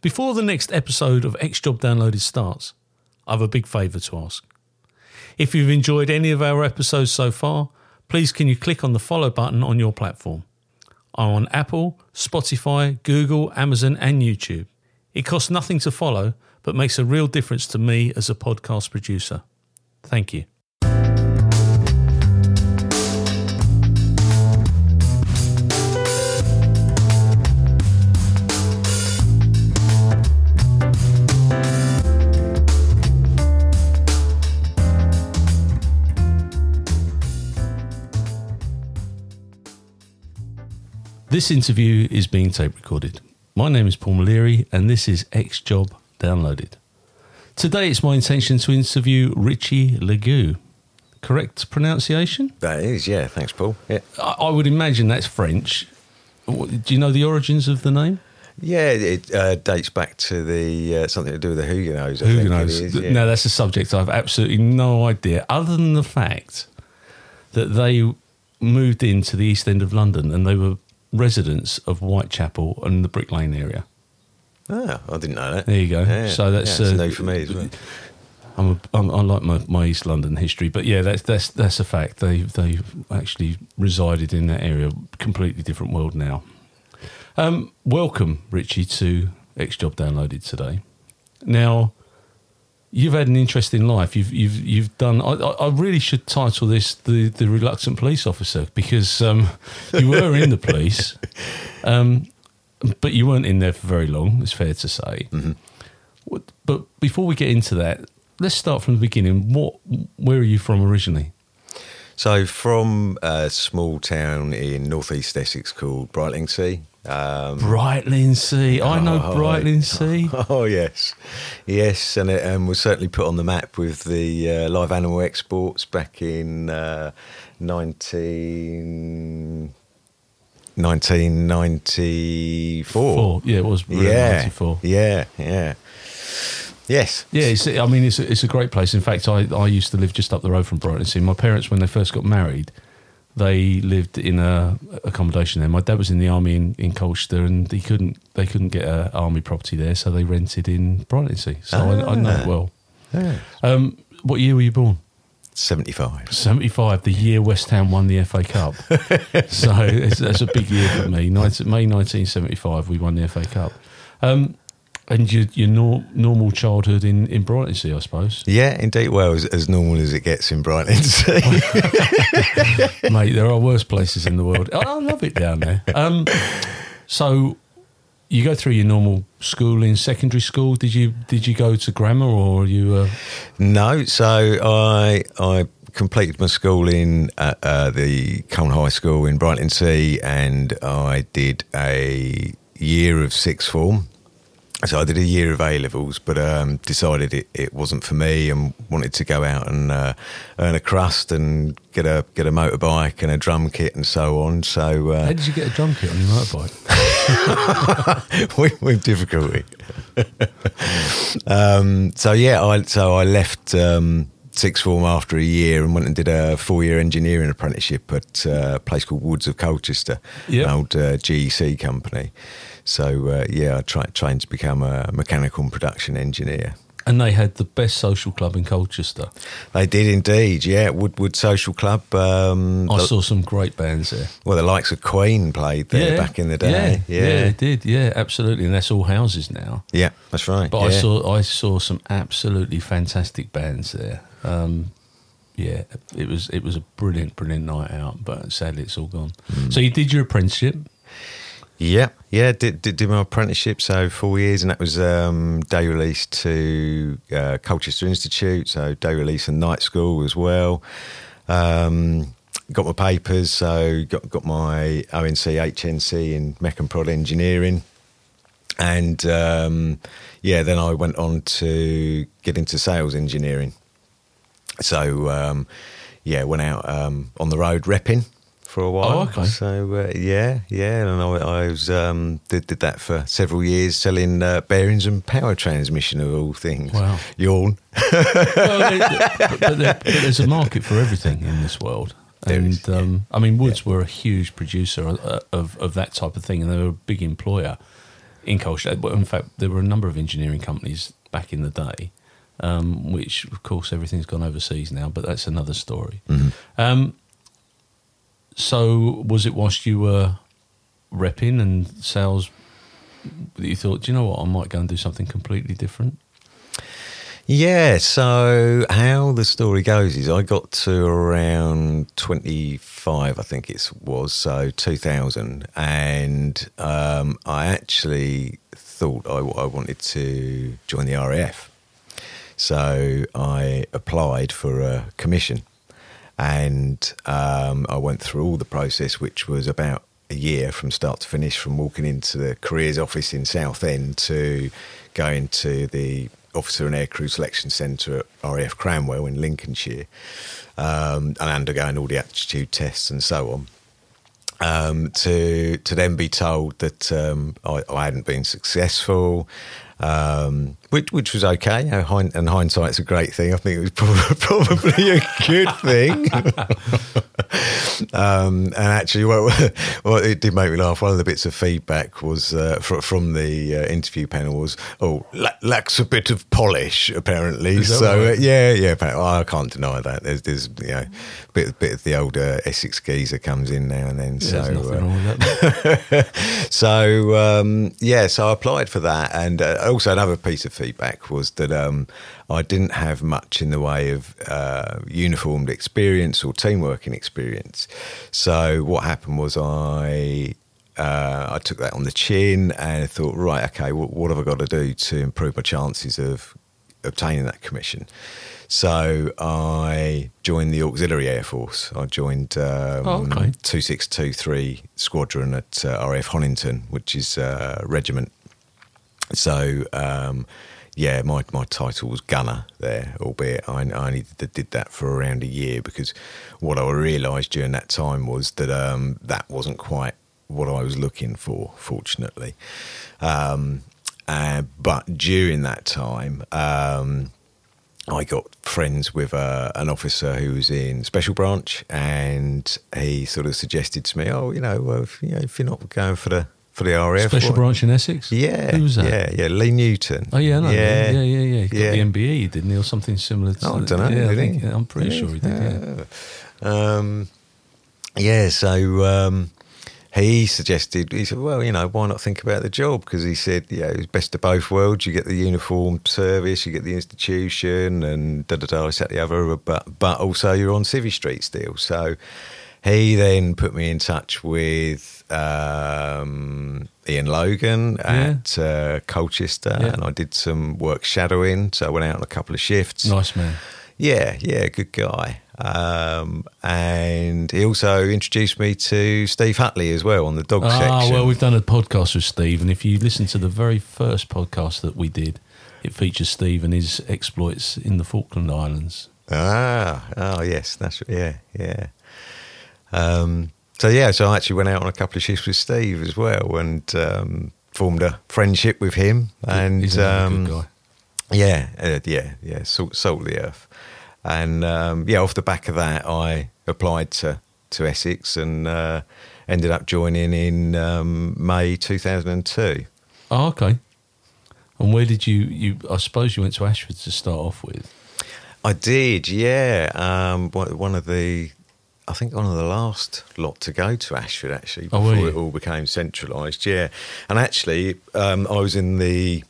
Before the next episode of X Job Downloaded starts, I have a big favour to ask. If you've enjoyed any of our episodes so far, please can you click on the follow button on your platform. I'm on Apple, Spotify, Google, Amazon, and YouTube. It costs nothing to follow, but makes a real difference to me as a podcast producer. Thank you. This interview is being tape recorded. My name is Paul Maleri, and this is X Job Downloaded. Today, it's my intention to interview Richie Lague. Correct pronunciation? That is, yeah. Thanks, Paul. Yeah, I, I would imagine that's French. What- Do you know the origins of the name? yeah. It uh, dates back to the uh, something to do with the Huguenots. I think it Huguenots. yeah. No, that's a subject I've absolutely no idea, other than the fact that they moved into the East End of London and they were residents of Whitechapel and the Brick Lane area. Ah, I didn't know that. There you go. Yeah, So that's, yeah, uh, new for me as well. I'm, a, I'm I like my, my East London history, but yeah, that's that's that's a fact. They they actually resided in that area. Completely different world now. Um, welcome, Richie, to X Job Downloaded today. Now, you've had an interesting life. You've you've you've done. I, I really should title this the the reluctant police officer because um, you were in the police, um, but you weren't in there for very long. It's fair to say. What, but before we get into that, let's start from the beginning. What, where are you from originally? So, from a small town in northeast Essex called Brightlingsea. Um, Brightlingsea. I know Oh, Brightlingsea. Oh yes, yes, and it um, was certainly put on the map with the uh, live animal exports back in uh, 19, 1994. Four. Yeah, it was Yeah, 94. yeah, yeah. Yes, Yeah, I mean, it's a, it's a great place. In fact, I, I used to live just up the road from Brightlingsea. My parents, when they first got married, they lived in a accommodation there. My dad was in the army in, in Colchester, and he couldn't they couldn't get a army property there, so they rented in Brightlingsea. So I, I know it Ah. well. Yeah. Um, what year were you born? 75. 75, the year West Ham won the FA Cup. so it's, that's a big year for me. 19, May 1975, we won the FA Cup. Um, and your, your nor, normal childhood in, in Brightlingsea, I suppose. Yeah, indeed. Well, as, as normal as it gets in Brightlingsea. Mate, there are worse places in the world. I, I love it down there. Um, so you go through your normal schooling, secondary school. Did you did you go to grammar or you? Uh, No, so I I completed my schooling at uh, the Colne High School in Brightlingsea, and I did a year of sixth form. So I did a year of A levels, but um, decided it, it wasn't for me, and wanted to go out and uh, earn a crust and get a get a motorbike and a drum kit and so on. So uh, how did you get a drum kit on your motorbike? with, with difficulty. um, so yeah, I so I left um, sixth form after a year and went and did a four year engineering apprenticeship at uh, a place called Woods of Colchester, Yep. an old uh, GEC company. So uh, yeah, I tried trained to become a mechanical and production engineer. And they had the best social club in Colchester. They did indeed, yeah. Woodwood Social Club. Um, I the- saw some great bands there. well, the likes of Queen played there back in the day. Yeah, yeah, it did. Yeah, absolutely. And that's all houses now. Yeah, that's right. But I saw I saw some absolutely fantastic bands there. Um, yeah, it was it was a brilliant, brilliant night out. But sadly, it's all gone. Mm. So you did your apprenticeship. Yeah, yeah, did, did did my apprenticeship so four years, and that was um, day release to uh, Colchester Institute, so day release and night school as well. Um, got my papers, so got got my ONC HNC in Mech and Prod Engineering, and um, yeah, then I went on to get into sales engineering. So um, yeah, went out um, on the road repping for a while. Oh, okay. So uh, yeah, yeah, and I, I was um, did, did that for several years, selling uh, bearings and power transmission of all things. Wow. Yawn. well, but, but there, but there's a market for everything in this world. There And is, yeah. um, I mean, Woods were a huge producer of, of of that type of thing, and they were a big employer in Colchester. In fact, there were a number of engineering companies back in the day, um, which of course everything's gone overseas now. But that's another story. Um, so was it whilst you were repping and sales that you thought, do you know what, I might go and do something completely different? Yeah, so how the story goes is I got to around 25, I think it was, so 2000, and um, I actually thought I, I wanted to join the RAF. So I applied for a commission and um, I went through all the process, which was about a year from start to finish, from walking into the careers office in Southend to going to the Officer and Aircrew Selection Centre at RAF Cranwell in Lincolnshire, um, and undergoing all the aptitude tests and so on. Um, to to then be told that um, I, I hadn't been successful, um, which which was okay. You know, hind, and hindsight's a great thing. I think it was probably, probably a good thing. um, and actually, what, what it did make me laugh. One of the bits of feedback was uh, fr- from the uh, interview panel was, "Oh, la- lacks a bit of polish, apparently." So right? uh, yeah, yeah. apparently- I can't deny that. There's, there's you know, a bit bit of the older Essex geezer comes in now and then. There's so uh, that. so um, yeah, so I applied for that, and uh, also another piece of feedback was that um, I didn't have much in the way of uh, uniformed experience or team working experience. So what happened was I. Uh, I took that on the chin and I thought, right, okay, what, what have I got to do to improve my chances of obtaining that commission? So I joined the Auxiliary Air Force. I joined um, Oh, okay. 2623 Squadron at uh, RAF Honington, which is a regiment. So, um, yeah, my, my title was gunner there, albeit I, I only did, that for around a year because what I realised during that time was that um, that wasn't quite what I was looking for, fortunately. Um, uh, but during that time, um, I got friends with uh, an officer who was in special branch, and he sort of suggested to me, "Oh, you know, well, if, you know, if you're not going for the for the RAF, Special what- branch in Essex? yeah, Who was that? Yeah, yeah, Lee Newton. Oh, yeah, I know. Yeah, Yeah, yeah, yeah. He got Yeah. the MBE, didn't he, or something similar to Oh, I don't know. Yeah, I did think, he? I'm pretty sure he did, yeah. Um, yeah, so um, he suggested, he said, well, you know, why not think about the job? Because he said, yeah, it's best of both worlds. You get the uniformed service, you get the institution, and da da da, this, that, the other, but, but also you're on Civvy Street still. So he then put me in touch with um, Ian Logan at uh, Colchester, Yeah. and I did some work shadowing. So I went out on a couple of shifts. Nice man. Yeah, yeah, good guy. Um, and he also introduced me to Steve Hutley as well on the dog Ah, section. well, we've done a podcast with Steve, and if you listen to the very first podcast that we did, it features Steve and his exploits in the Falkland Islands. ah, oh yes, that's yeah, yeah. Um, so yeah, so I actually went out on a couple of shifts with Steve as well, and um, formed a friendship with him. And He's a um, good guy. Yeah, uh, yeah, yeah. Salt, salt of the earth, and um, yeah. Off the back of that, I applied to to Essex and uh, ended up joining in um, May two thousand and two. Oh, okay. And where did you, you? I suppose you went to Ashford to start off with. I did, yeah. Um, one of the, I think one of the last lot to go to Ashford actually Oh, before you? it all became centralised. Yeah, and actually, um, I was in the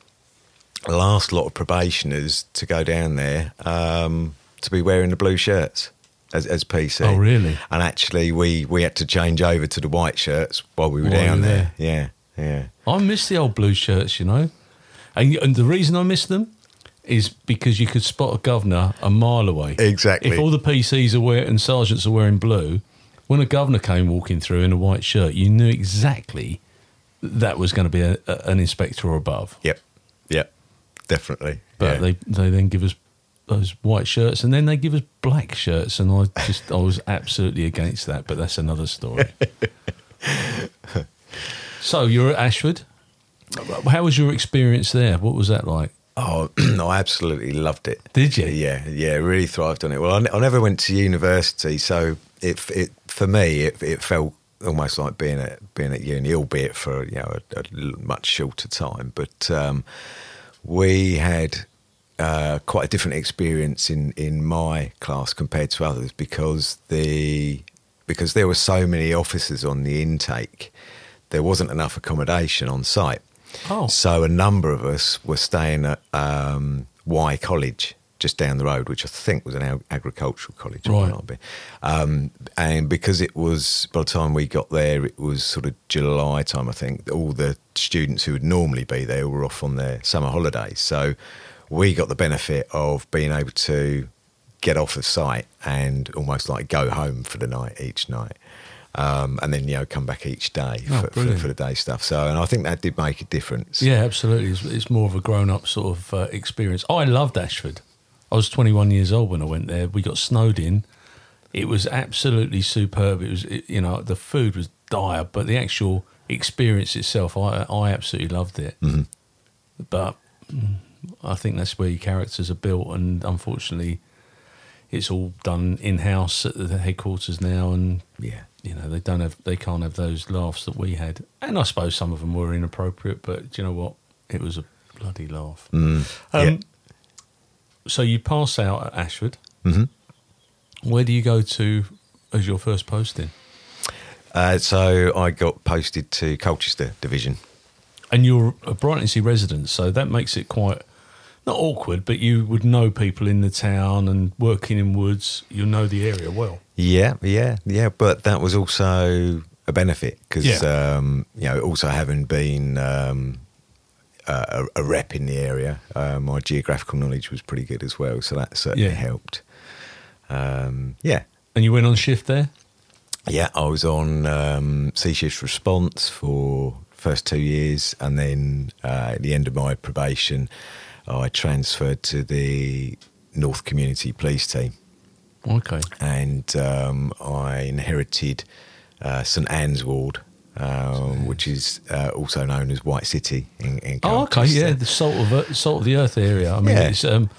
last lot of probationers to go down there um, to be wearing the blue shirts as, as PC. Oh, really? And actually, we we had to change over to the white shirts while we were While down were there. Yeah, yeah. I miss the old blue shirts, you know. And, and the reason I miss them is because you could spot a governor a mile away. Exactly. If all the PCs are wearing and sergeants are wearing blue, when a governor came walking through in a white shirt, you knew exactly that was going to be a, a, an inspector or above. Yep, yep, definitely. But yeah. they they then give us those white shirts and then they give us black shirts, and I just I was absolutely against that. But that's another story. so you're at Ashford. How was your experience there? What was that like? Oh, no, I absolutely loved it. Did you? Yeah, yeah, really thrived on it. Well, I, ne- I never went to university, so it, it for me it, it fell almost like being at being at uni, albeit for you know a, a much shorter time. But um, we had uh, quite a different experience in in my class compared to others because the because there were so many officers on the intake, there wasn't enough accommodation on site. Oh. So a number of us were staying at um, Wye College just down the road, which I think was an ag- agricultural college. it might Right. Um, and because it was, by the time we got there, it was sort of July time, I think. All the students who would normally be there were off on their summer holidays. So we got the benefit of being able to get off the site and almost like go home for the night each night. Um, and then, you know, come back each day Oh, for, for, for the day stuff. So, and I think that did make a difference. Yeah, absolutely. It's, it's more of a grown up sort of uh, experience. I loved Ashford. I was 21 years old when I went there. We got snowed in. It was absolutely superb. It was, it, you know, the food was dire, but the actual experience itself, I, I absolutely loved it. Mm-hmm. But mm, I think that's where your characters are built, and unfortunately, it's all done in house at the headquarters now, and Yeah. You know they don't have they can't have those laughs that we had. And i suppose some of them were inappropriate but do you know what? It was a bloody laugh. Mm, um, yeah. so you pass out at ashford. Mhm. where do you go to as your first posting? Uh, so I got posted to Colchester Division. and you're a Brightlingsea resident so that makes it quite not awkward but you would know people in the town and working in woods. You know the area well Yeah, yeah, yeah. But that was also a benefit because, Yeah. um, you know, also having been um, a, a rep in the area, uh, my geographical knowledge was pretty good as well. So that certainly Yeah. helped. Um, yeah. and you went on shift there Yeah, I was on um, C Shift Response for first two years, and then uh, at the end of my probation, I transferred to the North Community Police Team. Okay and um, I inherited uh, St Anne's Ward, um, which is uh, also known as White City in, in Oh, okay, yeah, the salt of Earth- salt of the earth area. I mean, Yeah. it's um,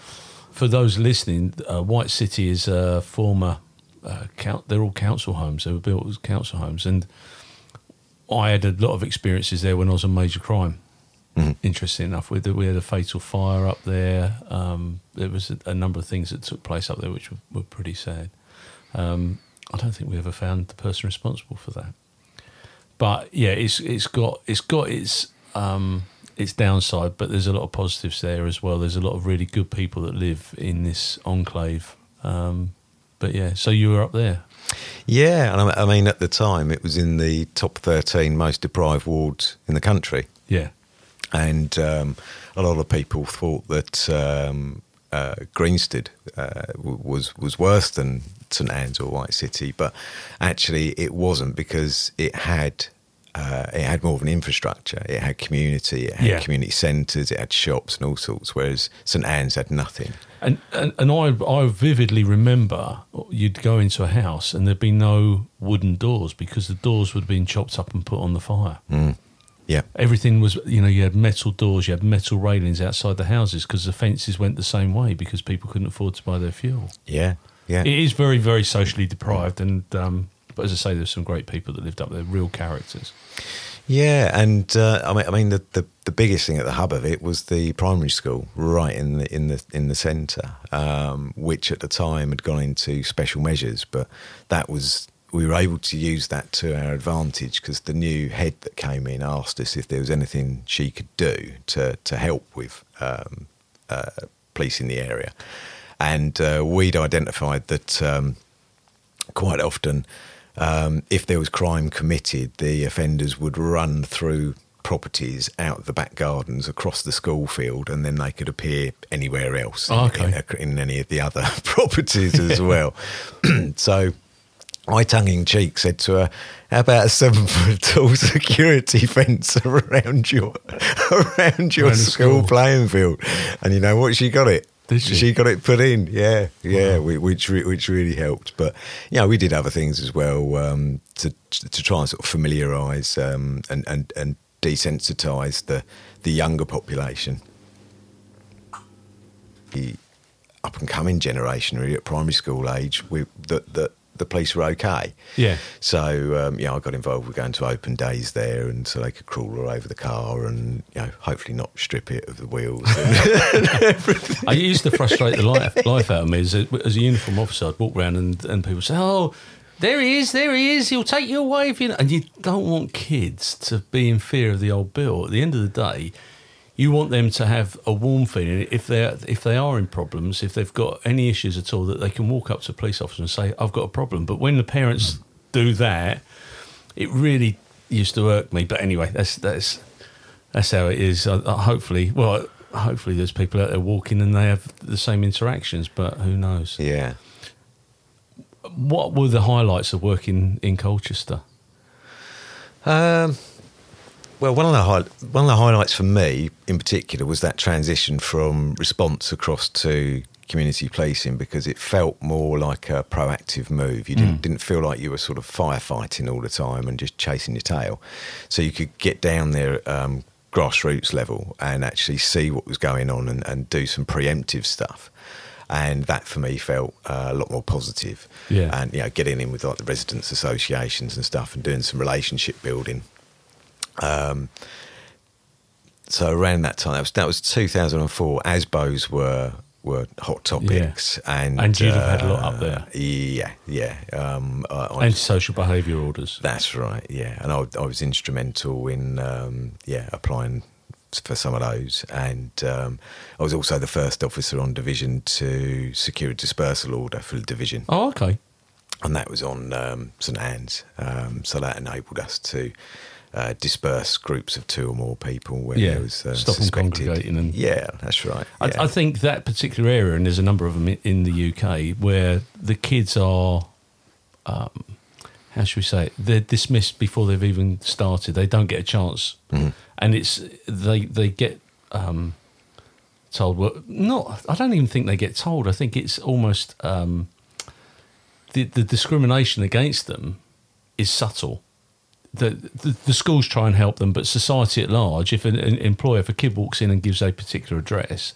for those listening. Uh, White City is a former uh, count. They're all council homes. They were built as council homes, and I had a lot of experiences there when I was on major crime. Mhm. Interesting enough, we, we had a fatal fire up there. Um, there was a, a number of things that took place up there which were, were pretty sad. Um, I don't think we ever found the person responsible for that but yeah, it's it's got it's got its um, its downside, but there's a lot of positives there as well. There's a lot of really good people that live in this enclave. Um, but yeah, so you were up there. Yeah, and I, I mean, at the time, it was in the top 13 most deprived wards in the country. Yeah, And um, a lot of people thought that um, uh, Greenstead uh, w- was, was worse than St Anne's or White City, but actually it wasn't because it had. Uh, it had more of an infrastructure. It had community. It had Yeah. community centres. It had shops and all sorts. Whereas St Anne's had nothing. and and, and I I vividly remember you'd go into a house and there'd be no wooden doors because the doors would have been chopped up and put on the fire. Yeah, Everything was, you know, you had metal doors, you had metal railings outside the houses because the fences went the same way because people couldn't afford to buy their fuel. yeah, yeah. It is very, very socially deprived, and um, but as I say, there's some great people that lived up there, real characters. Yeah, and uh, I mean, I mean, the, the the biggest thing at the hub of it was the primary school, right in the in the in the centre, um, which at the time had gone into special measures, but that was we were able to use that to our advantage because the new head that came in asked us if there was anything she could do to to help with um, uh, policing the area, and uh, we'd identified that. Um, quite often, um, if there was crime committed, the offenders would run through properties out the back gardens across the school field, and then they could appear anywhere else Oh, in- okay. in, in any of the other properties as well. so. I tongue in cheek said to her, "How about a seven foot tall security fence around your around your Around school school. playing field?" And you know what? She got it. She? She got it put in. Yeah, yeah, Wow. which which really helped. But yeah, we did other things as well um, to to try and sort of familiarise um, and and and desensitise the the younger population, the up and coming generation really at primary school age, with that that the police were okay. Yeah. So um, yeah, I got involved with going to open days there, and so they could crawl all over the car and you know hopefully not strip it of the wheels. I used to frustrate the life, life out of me as a, as a uniform officer. I'd walk around and, and people say, "Oh, there he is, there he is. He'll take you away if you." And you don't want kids to be in fear of the old bill. At the end of the day, you want them to have a warm feeling if they are if they are in problems, if they've got any issues at all, that they can walk up to a police officer and say, "I've got a problem." But when the parents do that, it really used to irk me. But anyway, that's that's that's how it is. Uh, hopefully, well, hopefully there's people out there walking and they have the same interactions. But who knows? yeah. What were the highlights of working in Colchester? Um, well, one of the high, one of the highlights for me, in particular, was that transition from response across to community policing because it felt more like a proactive move. You didn't didn't feel like you were sort of firefighting all the time and just chasing your tail. So you could get down there um, grassroots level and actually see what was going on and, and do some preemptive stuff. And that for me felt uh, a lot more positive. Yeah. And you know, getting in with like the residents associations and stuff and doing some relationship building. Um, so around that time, that was that was 2004. ASBOs were were hot topics, and And you'd have had a lot up uh, there. Yeah, yeah. Um, I, I, Antisocial behaviour orders. that's right. Yeah, and I, I was instrumental in um, yeah applying for some of those, and um, I was also the first officer on division to secure a dispersal order for the division Oh, okay. and that was on um, St Anne's. Um, so that enabled us to uh, disperse groups of two or more people when Yeah, there was uh, stop them congregating and- yeah, that's right. I, yeah. I think that particular area, and there's a number of them in the UK, where the kids are, um, how should we say it? They're dismissed before they've even started. They don't get a chance, and it's they they get um, told. Well, not. I don't even think they get told. I think it's almost um, the the discrimination against them is subtle. The, the the schools try and help them, but society at large, if an, an employer, if a kid walks in and gives a particular address,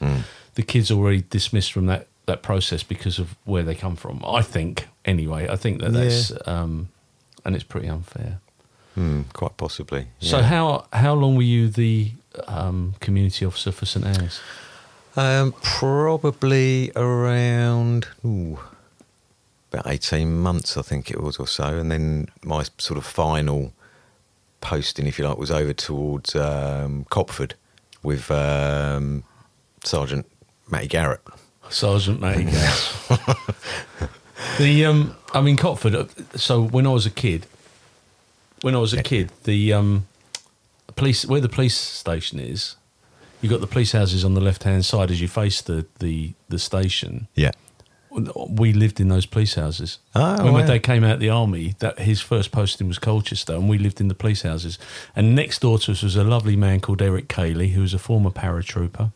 the kid's already dismissed from that, that process because of where they come from. I think, anyway, I think that that's, um, and it's pretty unfair. Hmm, quite possibly. So how how long were you the um, community officer for St Anne's? Um, probably around ooh, about 18 months, I think it was, or so. And then my sort of final posting, if you like, was over towards um, Copford with um, Sergeant Matty Garrett. Sergeant Matty Gas. the um, I mean Copford. uh, So when I was a kid, when I was a kid, the um, police where the police station is, you have got the police houses on the left hand side as you face the the the station. Yeah. We lived in those police houses. Oh, when my dad came out of the army, that his first posting was Colchester, and we lived in the police houses. And next door to us was a lovely man called Eric Cayley, who was a former paratrooper.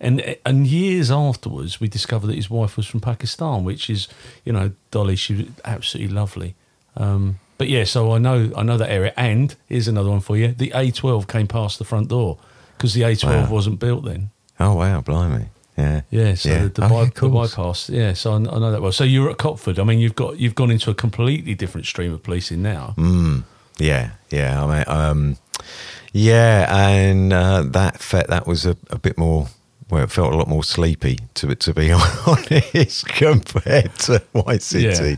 And and years afterwards, we discovered that his wife was from Pakistan, which is, you know, Dolly. She was absolutely lovely. Um, but yeah, so I know I know that area. And here's another one for you: the A12 came past the front door because the A12 Wow. wasn't built then. Oh, wow, blimey. Yeah. Yeah, so Yeah. the, the, Okay, by, the bypass. Yeah, so I, I know that well. So you're at Copford. I mean, you've got you've gone into a completely different stream of policing now. Mm, yeah, yeah. I mean, um, yeah, and uh, that fe- that was a, a bit more. Well, it felt a lot more sleepy to to be honest compared to White City.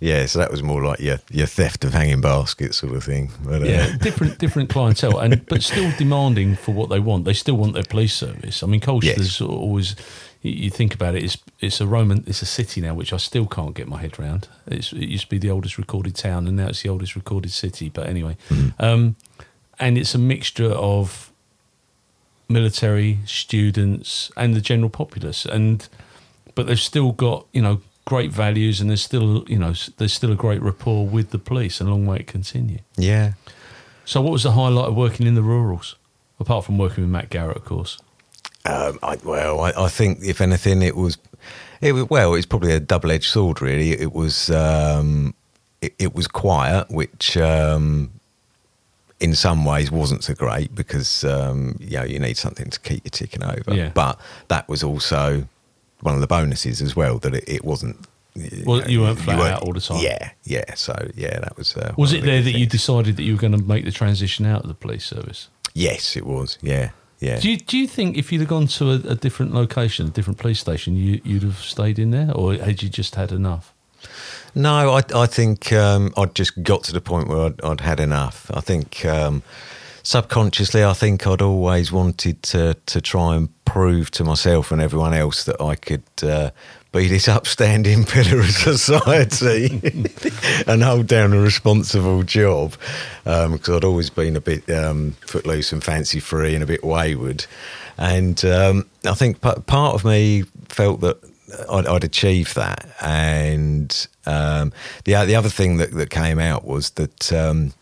Yeah. so that was more like your your theft of hanging baskets sort of thing. But, uh, Yeah, different different clientele, and but still demanding for what they want. They still want their police service. I mean, Colchester's always. You think about it, it's it's a Roman, it's a city now, which I still can't get my head around. It's, it used to be the oldest recorded town, and now it's the oldest recorded city. But anyway, um, and it's a mixture of military students and the general populace, and but they've still got you know great values, and there's still you know there's still a great rapport with the police, and a long way to continue. yeah. So, what was the highlight of working in the rurals, apart from working with Matt Garrett, of course? Um, I, well, I, I think if anything, it was, it was well, it's probably a double-edged sword. Really, it was, um, it, it was quiet, which um, in some ways wasn't so great because um, you know you need something to keep you ticking over. Yeah. But that was also one of the bonuses as well that it, it wasn't Well, you weren't you flat weren't- out all the time. Yeah, yeah. So yeah, that was. Uh, Was it the there that you decided that you were going to make the transition out of the police service? Yes, it was. Yeah, yeah. Do you, do you think if you'd have gone to a, a different location, a different police station, you, you'd have stayed in there, or had you just had enough? No, I, I think um, I'd just got to the point where I'd, I'd had enough. I think um, subconsciously, I think I'd always wanted to, to try and prove to myself and everyone else that I could uh, be this upstanding pillar of society and hold down a responsible job. Because I'd always been a bit um, footloose and fancy free and a bit wayward. And um, I think p- part of me felt that I'd, I'd achieved that. And um, the the other thing that, that came out was that um,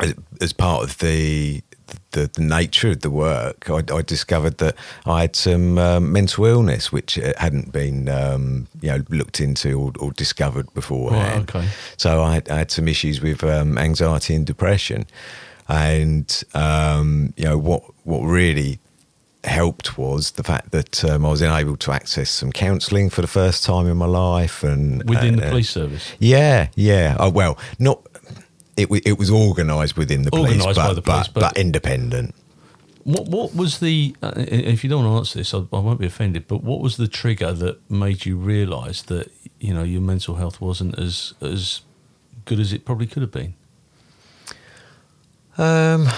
as, as part of the, the the nature of the work, I, I discovered that I had some um, mental illness which hadn't been um, you know looked into or, or discovered beforehand. Right, okay. So I had, I had some issues with um, anxiety and depression, and um, you know what what really helped was the fact that um, I was able to access some counselling for the first time in my life, and Within the uh, police service? yeah, yeah. Oh, well, not it. wa- It was organised within the police, Organised but, by the police, but, but- but independent. What what was the? Uh, if you don't want to answer this, I, I won't be offended. But what was the trigger that made you realise that you know your mental health wasn't as as good as it probably could have been? Um,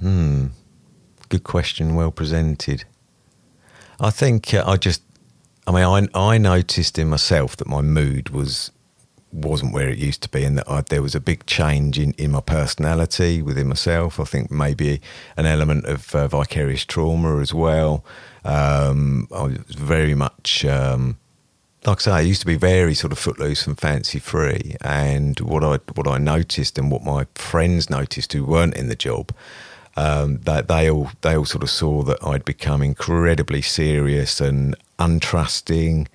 hmm. Good question. Well presented. I think uh, I just. I mean, I I noticed in myself that my mood was wasn't where it used to be, and that I, there was a big change in, in my personality within myself. I think maybe an element of uh, vicarious trauma as well. Um, I was very much. Um, like I say, I used to be very sort of footloose and fancy free. And what I what I noticed and what my friends noticed who weren't in the job, um, that they all they all sort of saw that I'd become incredibly serious and untrusting,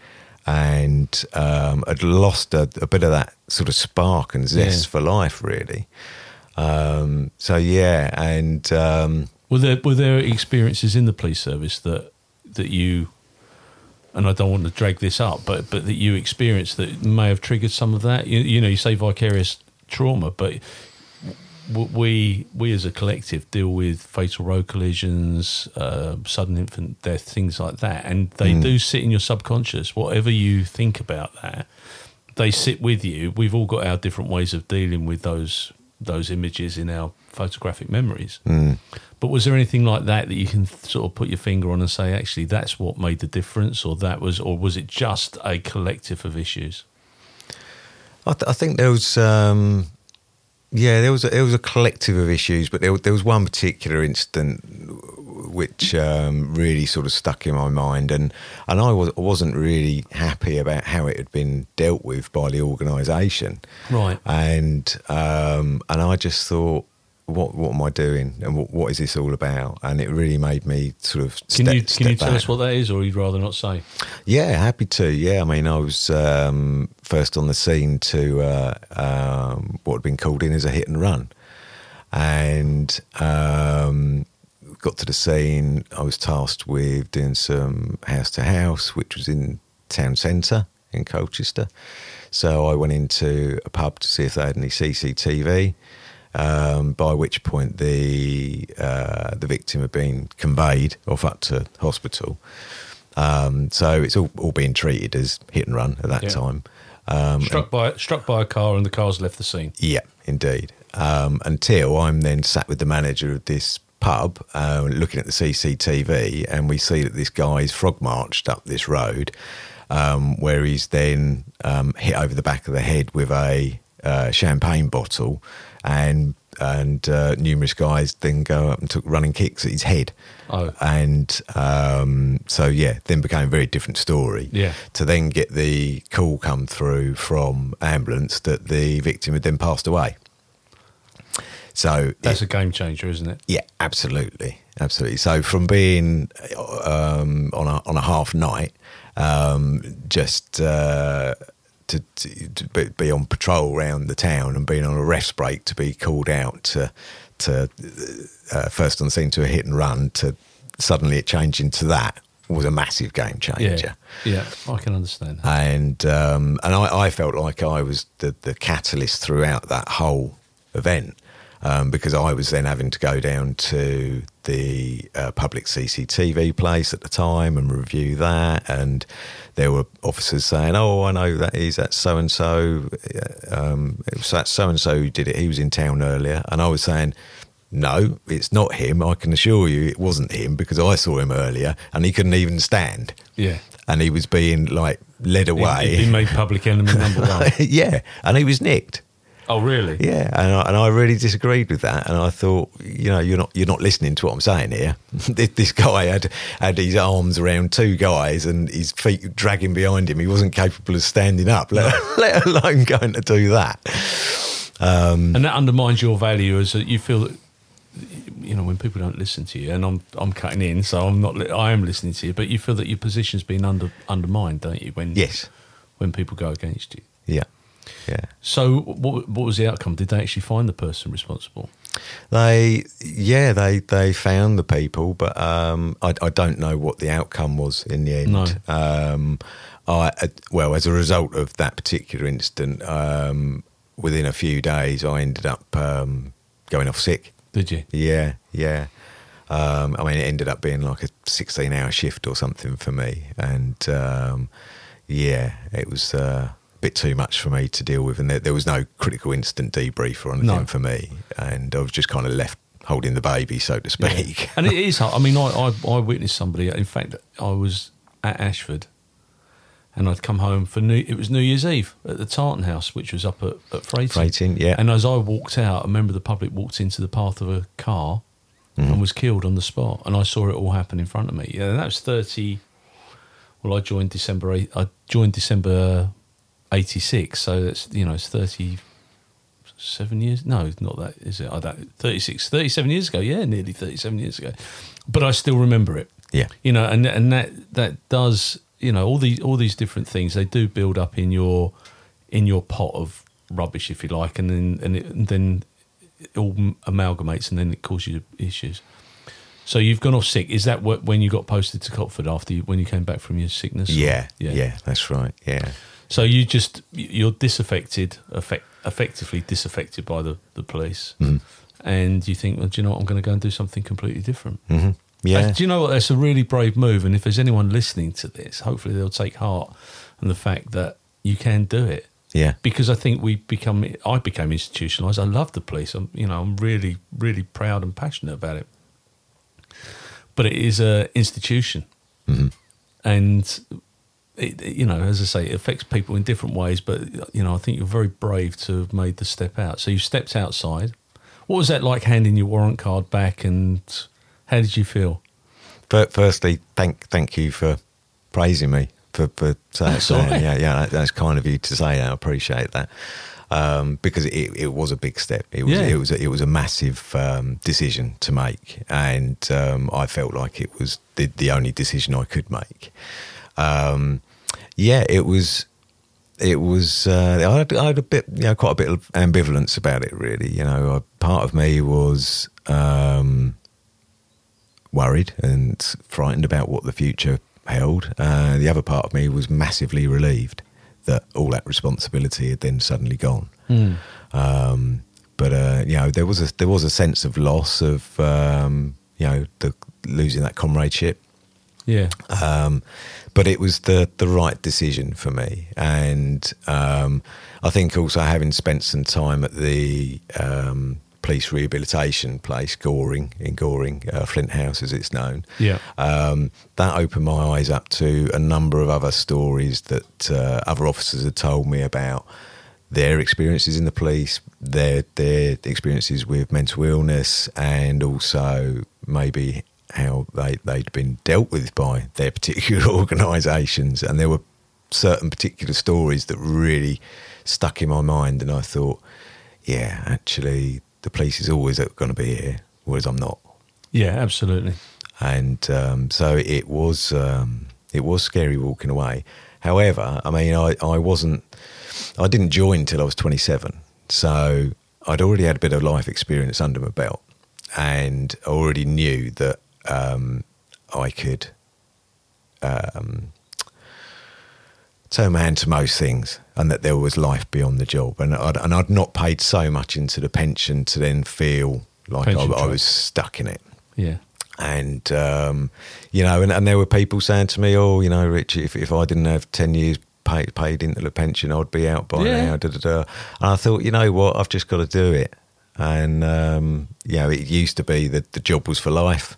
and um, had lost a, a bit of that sort of spark and zest Yeah. for life, really. Um, so yeah, and um, Were there were there experiences in the police service that that you and I don't want to drag this up, but but that you experienced that may have triggered some of that. You, you know, you say vicarious trauma, but we we as a collective deal with fatal road collisions, uh, sudden infant death, things like that, and they do sit in your subconscious. Whatever you think about that, they sit with you. We've all got our different ways of dealing with those those images in our photographic memories. But was there anything like that that you can sort of put your finger on and say, actually, that's what made the difference, or that was, or was it just a collective of issues? I, th- I think there was, um, yeah, there was a, there was a collective of issues, but there, there was one particular incident which um, really sort of stuck in my mind, and and I was wasn't really happy about how it had been dealt with by the organisation, Right. and um, and I just thought. What what am I doing, and what, what is this all about? And it really made me sort of. Can step, you can you tell back. us what that is, or you'd rather not say? Yeah, happy to. Yeah, I mean, I was um, first on the scene to uh, um, what had been called in as a hit and run, and um, got to the scene. I was tasked with doing some house to house, which was in town centre in Colchester. So I went into a pub to see if they had any CCTV. Um, by which point the uh, the victim had been conveyed off up to hospital. Um, so it's all, all being treated as hit and run at that Yeah. time. Um, Struck by struck by a car, and the car's left the scene. yeah, indeed. Um, until I'm then sat with the manager of this pub, uh, looking at the CCTV, and we see that this guy's frog marched up this road, um, where he's then um, hit over the back of the head with a uh, champagne bottle, and and uh, numerous guys then go up and took running kicks at his head. Oh. And um, so, yeah, then became a very different story. Yeah. To then get the call come through from ambulance that the victim had then passed away. So That's it- a game changer, isn't it? yeah, absolutely, absolutely. So from being um, on a on a half night, um, just uh, to, to, be- be on patrol around the town and being on a rest break to be called out to to uh, first on the scene to a hit and run to suddenly it changing to that was a massive game changer. Yeah, yeah, I can understand that. and um, and I, I felt like I was the, the catalyst throughout that whole event um, because I was then having to go down to the uh, public CCTV place at the time and review that, and there were officers saying, "Oh, I know that is that's so and so, um, it was that so and so who did it. He was in town earlier," and I was saying. No, it's not him. I can assure you it wasn't him because I saw him earlier and he couldn't even stand Yeah. and he was being like led away. He'd been made public enemy number one. yeah, and he was nicked. Oh, really? Yeah, and I, and I really disagreed with that. And I thought, you know, you're not you're not listening to what I'm saying here. this this guy had had his arms around two guys and his feet dragging behind him. He wasn't capable of standing up, let, let alone going to do that. Um, and that undermines your value as you feel that you know when people don't listen to you, and I'm I'm cutting in, so I'm not I am listening to you, but you feel that your position's been under undermined, don't you? When Yes. when people go against you. Yeah, yeah. So what what was the outcome? Did they actually find the person responsible? They, yeah, they they found the people, but um, I, I don't know what the outcome was in the end. No. Um, I well, as a result of that particular incident, um, within a few days, I ended up um, going off sick. Did you? Yeah, yeah. Um, I mean, it ended up being like a sixteen-hour shift or something for me, and um, yeah, it was. Uh, Bit too much for me to deal with, and there, there was no critical incident debrief or anything No. for me, and I was just kind of left holding the baby, so to speak. and it is hard. I mean, I, I, I witnessed somebody. In fact, I was at Ashford, and I'd come home for New. It was New Year's Eve at the Tartan House, which was up at, at Frating. Frating, yeah. And as I walked out, a member of the public walked into the path of a car Mm-hmm. and was killed on the spot. And I saw it all happen in front of me. Yeah, and that was thirty. Well, I joined December. I joined December eighty six. So that's you know it's thirty seven years. No, not that is it? I don't, 36, 37 years ago. Yeah, nearly thirty seven years ago. But I still remember it. yeah, You know, and and that that does you know all these all these different things they do build up in your in your pot of rubbish, if you like, and then and, it, and then it all amalgamates, and then it causes you issues. So you've gone off sick. Is that what, when you got posted to Copford after you, when you came back from your sickness? or- yeah, yeah, That's right. Yeah, So you just you're disaffected, effect, effectively disaffected by the the police, Mm-hmm. and you think, well, do you know what? I'm going to go and do something completely different. hmm yeah. Uh, do you know what? That's a really brave move. And if there's anyone listening to this, hopefully they'll take heart in the fact that you can do it. yeah, Because I think we become, I became institutionalized. I love the police. I'm, you know, I'm really, really proud and passionate about it. But it is a institution, Mhm. and it, you know, as I say, it affects people in different ways. But you know, I think you're very brave to have made the step out. So you stepped outside. What was that like handing your warrant card back, and how did you feel? Fir- Firstly, thank thank you for praising me for for saying right. yeah yeah that, that's kind of you to say that. I appreciate that um, because it, it was a big step. It was Yeah. it was a, it was a massive um, decision to make, and um, I felt like it was the, the only decision I could make. Um, yeah, it was. It was. Uh, I, had, I had a bit, you know, quite a bit of ambivalence about it. Really, you know, uh, part of me was. Um, worried and frightened about what the future held. Uh, the other part of me was massively relieved that all that responsibility had then suddenly gone. Um, but uh, you know, there was a there was a sense of loss of um, you know the losing that comradeship. Yeah, Um, but it was the the right decision for me, and um, I think also having spent some time at the um, police rehabilitation place, Goring in Goring, uh, Flint House as it's known. Yeah. um, that opened my eyes up to a number of other stories that uh, other officers had told me about their experiences in the police, their their experiences with mental illness, and also maybe how they they'd been dealt with by their particular organisations, and there were certain particular stories that really stuck in my mind, and I thought, yeah, actually, the police is always going to be here, whereas I'm not yeah, absolutely. and um, so it was um, it was scary walking away. However, I mean, I, I wasn't I didn't join till I was 27, so I'd already had a bit of life experience under my belt, and I already knew that um, I could um, turn my hand to most things, and that there was life beyond the job, and I'd, and I'd not paid so much into the pension to then feel like I, I was stuck in it. Yeah. And um, you know, and, and there were people saying to me, "Oh, you know, Rich, if, if I didn't have ten years paid paid into the pension, I'd be out by Yeah. now." Da, da, da. And I thought, you know what, I've just got to do it. And um, you know, it used to be that the job was for life,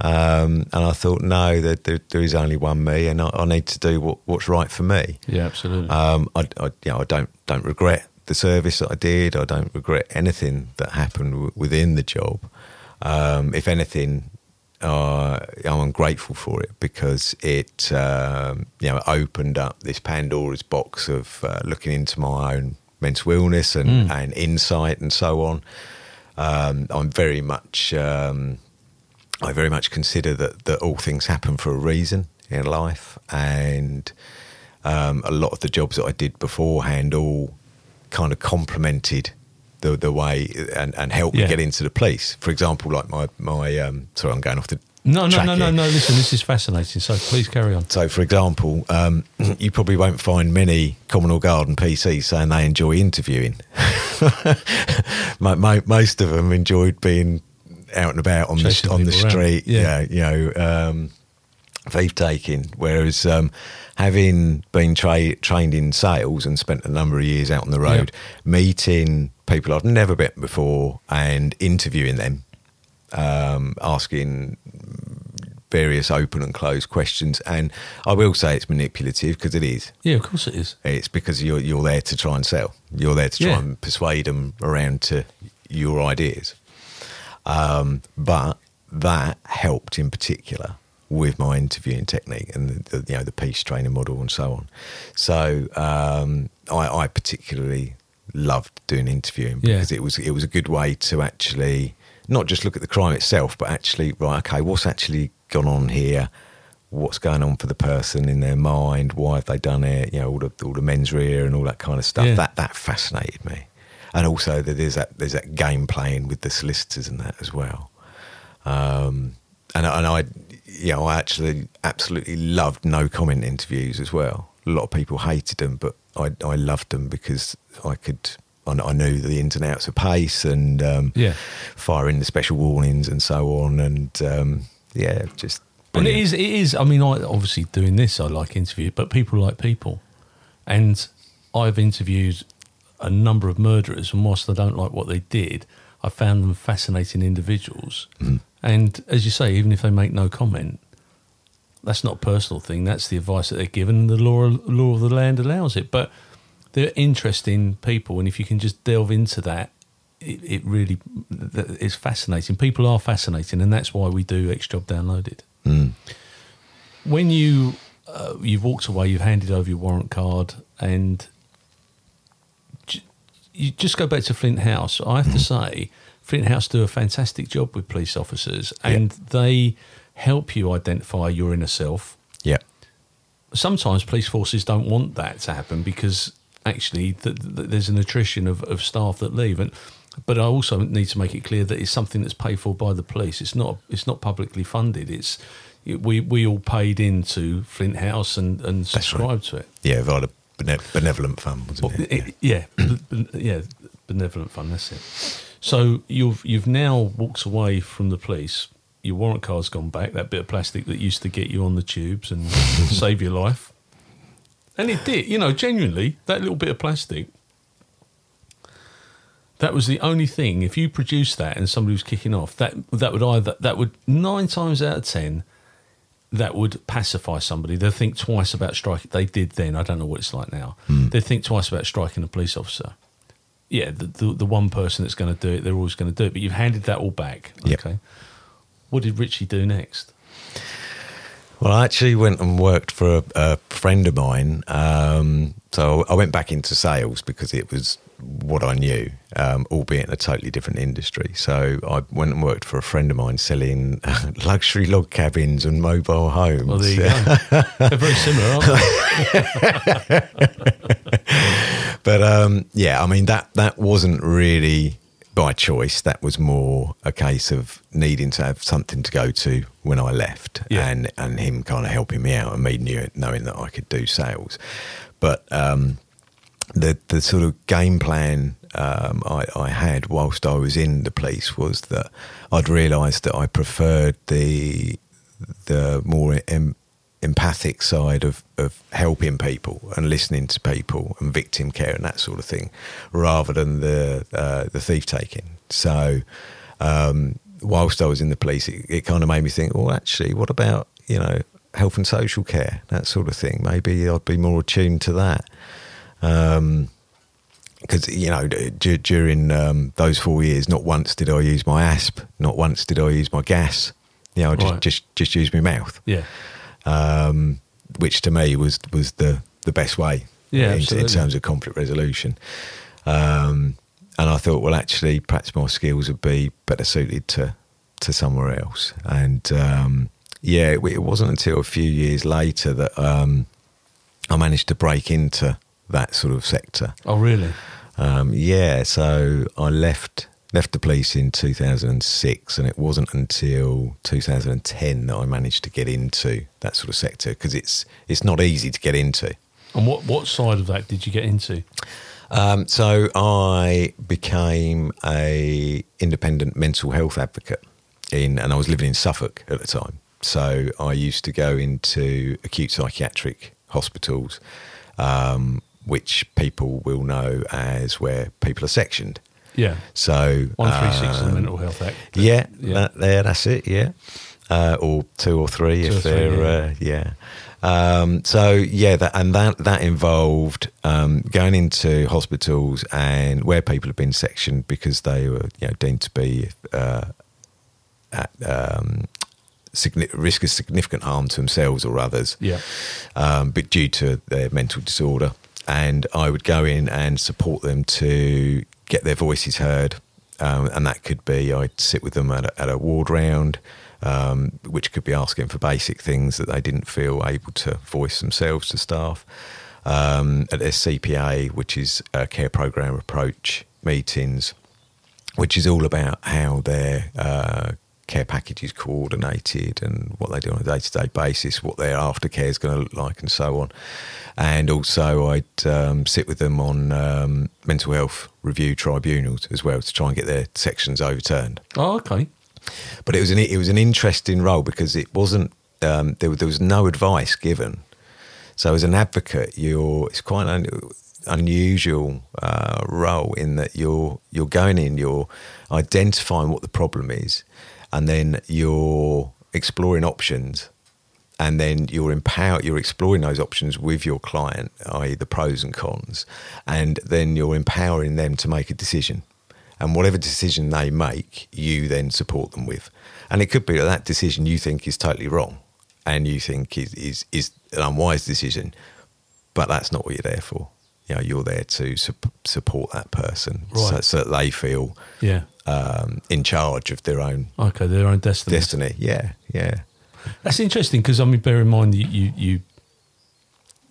um, and I thought, no, there, there is only one me, and I, I need to do what, what's right for me. Yeah, absolutely. Um, I, I, you know, I don't don't regret the service that I did. I don't regret anything that happened w- within the job. Um, if anything, uh, I'm grateful for it because it, um, you know, opened up this Pandora's box of uh, looking into my own mental illness and, and insight and so on. Um, I'm very much. Um, I very much consider that, that all things happen for a reason in life, and um, a lot of the jobs that I did beforehand all kind of complemented the the way and, and helped Yeah. me get into the police. For example, like my my um, sorry, I'm going off the no, no, no, no, no. Listen, this is fascinating. So please carry on. So, for example, um, you probably won't find many Commonwealth Garden PCs saying they enjoy interviewing. mo- mo- most of them enjoyed being out and about on the on the street. Yeah. Yeah, you know, um, thief taking. Whereas um, having been tra- trained in sales and spent a number of years out on the road, meeting people I've never met before and interviewing them, um, asking various open and closed questions. And I will say it's manipulative because it is. Yeah, of course it is. It's because you're you're there to try and sell. You're there to try Yeah. and persuade them around to your ideas. Um, but that helped in particular with my interviewing technique and the, the you know the PEACE training model and so on. So um, I, I particularly loved doing interviewing Yeah. because it was it was a good way to actually not just look at the crime itself, but actually right, okay, what's actually gone on here? What's going on for the person in their mind? Why have they done it? You know, all the all the mens rea and all that kind of stuff. Yeah. That that fascinated me, and also that there's that there's that game playing with the solicitors and that as well. Um, and and I, you know, I actually absolutely loved no comment interviews as well. A lot of people hated them, but I I loved them because I could. I I knew the ins and outs of PACE and um, Yeah. firing the special warnings and so on, and um, yeah, just And it brilliant. is, it is. I mean, I obviously doing this, I like interview, but people like people, and I've interviewed a number of murderers, and whilst I don't like what they did, I found them fascinating individuals. And as you say, even if they make no comment, that's not a personal thing. That's the advice that they're given. The law, law of the land allows it, but they're interesting people, and if you can just delve into that, it, it really is fascinating. People are fascinating, and that's why we do X Job Downloaded Mm. when you uh, you've walked away, you've handed over your warrant card, and you just go back to Flint House. I have to mm. say, Flint House do a fantastic job with police officers, and they help you identify your inner self. yeah, Sometimes police forces don't want that to happen because actually th- th- there's an attrition of, of staff that leave, and but I also need to make it clear that it's something that's paid for by the police. It's not it's not publicly funded. It's we we all paid into Flint House and and right. to it. yeah. Via the bene- benevolent fund, wasn't Well, it? Yeah. yeah, yeah, benevolent fund. That's it. So you've you've now walked away from the police. Your warrant card's gone back. That bit of plastic that used to get you on the tubes and save your life, and it did. You know, genuinely, that little bit of plastic. That was the only thing. If you produced that and somebody was kicking off, that that would either that would nine times out of ten, that would pacify somebody. They'd think twice about striking. They did then. I don't know what it's like now. They'd think twice about striking a police officer. Yeah, the, the the one person that's going to do it, they're always going to do it. But you've handed that all back. Yep. Okay. What did Richie do next? Well, I actually went and worked for a, a friend of mine. Um, so I went back into sales because it was what I knew, um, albeit in a totally different industry. So I went and worked for a friend of mine selling luxury log cabins and mobile homes. Well, there you go. they're very similar, aren't they? but um, yeah, I mean that that wasn't really by choice. That was more a case of needing to have something to go to when I left, Yeah. and and him kind of helping me out and me knew, knowing that I could do sales. But um, the the sort of game plan um, I, I had whilst I was in the police was that I'd realised that I preferred the the more em, empathic side of, of helping people and listening to people and victim care and that sort of thing, rather than the uh, the thief taking. So, um, whilst I was in the police, it, it kind of made me think, well, actually, what about you know health and social care, that sort of thing? Maybe I'd be more attuned to that. Um, because you know d- during um, those four years, not once did I use my asp, not once did I use my gas. You know, I just Right. just just use my mouth, Yeah. um, which to me was was the the best way. Yeah, in, in terms of conflict resolution. Um, and I thought, well, actually, perhaps my skills would be better suited to to somewhere else. And um, yeah, it, it wasn't until a few years later that um, I managed to break into that sort of sector. Oh, really? Um, yeah, so I left left the police in 2006, and it wasn't until 2010 that I managed to get into that sort of sector because it's it's not easy to get into. And what, what side of that did you get into? Um, so I became a independent mental health advocate in, and I was living in Suffolk at the time. So I used to go into acute psychiatric hospitals, um, which people will know as where people are sectioned. Yeah. So 136 of the um, Mental Health Act. yeah, Yeah. That, there, that's it. Yeah, uh, or two or three Two if or three, they're yeah. uh, yeah. Um, so yeah, that and that that involved um, going into hospitals and where people have been sectioned because they were you know deemed to be uh, at um, signi- risk of significant harm to themselves or others Yeah. um, but due to their mental disorder. And I would go in and support them to get their voices heard. Um, and that could be I'd sit with them at a, at a ward round, um, which could be asking for basic things that they didn't feel able to voice themselves to staff. Um, at their CPA, which is a care program approach meetings, which is all about how their uh, care package is coordinated and what they do on a day to day basis, what their aftercare is going to look like, and so on. And also, I'd um, sit with them on um, mental health review tribunals as well to try and get their sections overturned. Oh, okay. But it was an it was an interesting role because it wasn't um, there, there was no advice given. So as an advocate, you're it's quite an unusual uh, role in that you're you're going in, you're identifying what the problem is, and then you're exploring options, and then you're empower you're exploring those options with your client, i.e. the pros and cons, and then you're empowering them to make a decision. And whatever decision they make, you then support them with. And it could be that that decision you think is totally wrong and you think is, is, is an unwise decision, but that's not what you're there for. You know, you're there to sup- support that person so, so that they feel Yeah. um, in charge of their own Okay. Their own destiny. destiny. Yeah, yeah. That's interesting because I mean, bear in mind you, you you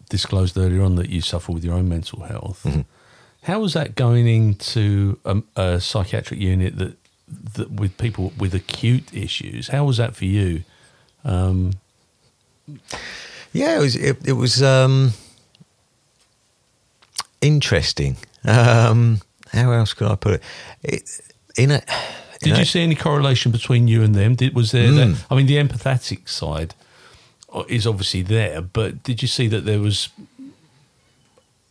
disclosed earlier on that you suffer with your own mental health. Mm-hmm. How was that going into a, a psychiatric unit that that with people with acute issues? How was that for you? Um, Yeah, it was. It, it was um, interesting. Um, how else could I put it? it in a. did in you see any correlation between you and them? Did was there? Mm. That, I mean, the empathetic side uh, is obviously there, but did you see that there was,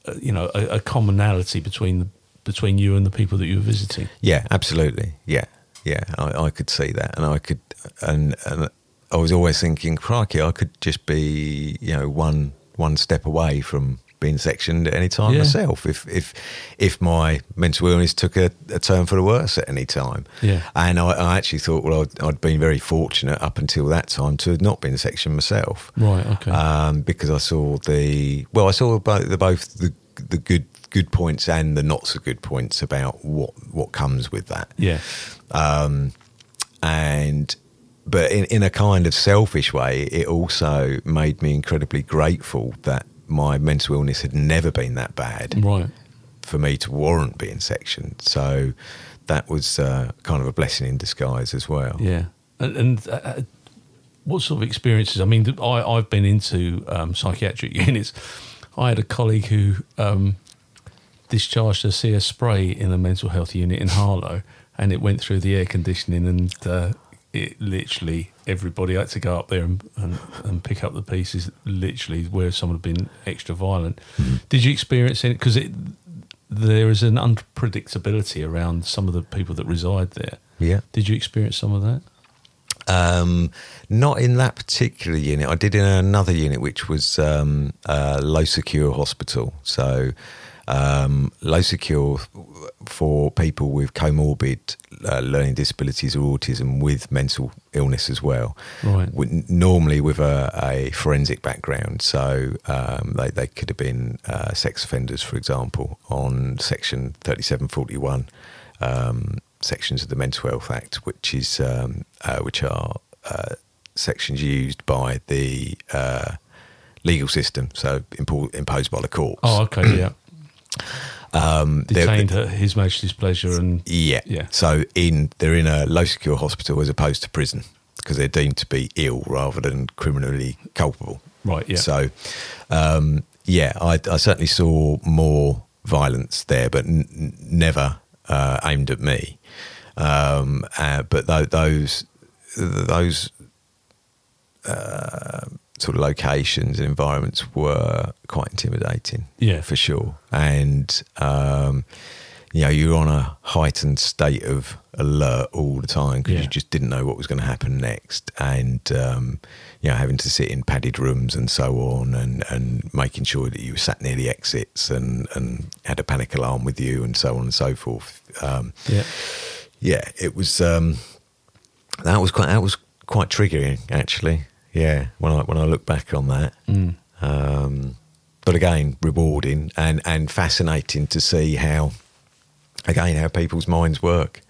uh, you know, a, a commonality between the between you and the people that you were visiting? Yeah, absolutely. Yeah, yeah. I, I could see that, and I could, and and I was always thinking, crikey, I could just be, you know, one one step away from being sectioned at any time Yeah. myself. If if if my mental illness took a, a turn for the worse at any time. Yeah. And I, I actually thought, well, I'd, I'd been very fortunate up until that time to have not been sectioned myself. Right. Okay. Um, because I saw the well, I saw both the both the the good good points and the not so good points about what what comes with that. yeah. Um, and but in in a kind of selfish way, it also made me incredibly grateful that my mental illness had never been that bad Right. for me to warrant being sectioned. So that was uh, kind of a blessing in disguise as well. Yeah, and, and uh, what sort of experiences? I mean, I, I've been into um, psychiatric units. I had a colleague who um, discharged a CS spray in a mental health unit in Harlow, and it went through the air conditioning, and uh, it literally everybody had to go up there and, and, and, pick up the pieces. Literally, where someone had been extra violent. Mm-hmm. Did you experience it? Because it there is an unpredictability around some of the people that reside there. Yeah. Did you experience some of that? Um, not in that particular unit. I did in another unit, which was um, a low secure hospital. So um, low secure for people with comorbid uh, learning disabilities or autism with mental illness as well. Right. Normally with a, a, forensic background. So um, they, they could have been uh, sex offenders, for example, on section 3741 um, sections of the Mental Health Act, which is um, uh, which are uh, sections used by the uh, legal system, so impo- imposed by the courts. Oh, okay, yeah. Um, Detained at His Majesty's pleasure, and yeah, yeah. So in they're in a low secure hospital as opposed to prison because they're deemed to be ill rather than criminally culpable. Right. Yeah. So, um, yeah, I, I, certainly saw more violence there, but n- never uh, aimed at me. Um, uh, but th- those those uh, sort of locations and environments were quite intimidating. Yeah, for sure. And um, you know, you're on a heightened state of alert all the time because yeah. you just didn't know what was going to happen next, and um, you know, having to sit in padded rooms and so on, and and making sure that you sat near the exits and and had a panic alarm with you, and so on and so forth. Um, yeah, yeah, it was. Um, that was quite. That was quite triggering, actually yeah, when I when I look back on that. Mm. Um, but again, rewarding and and fascinating to see how, again, how people's minds work.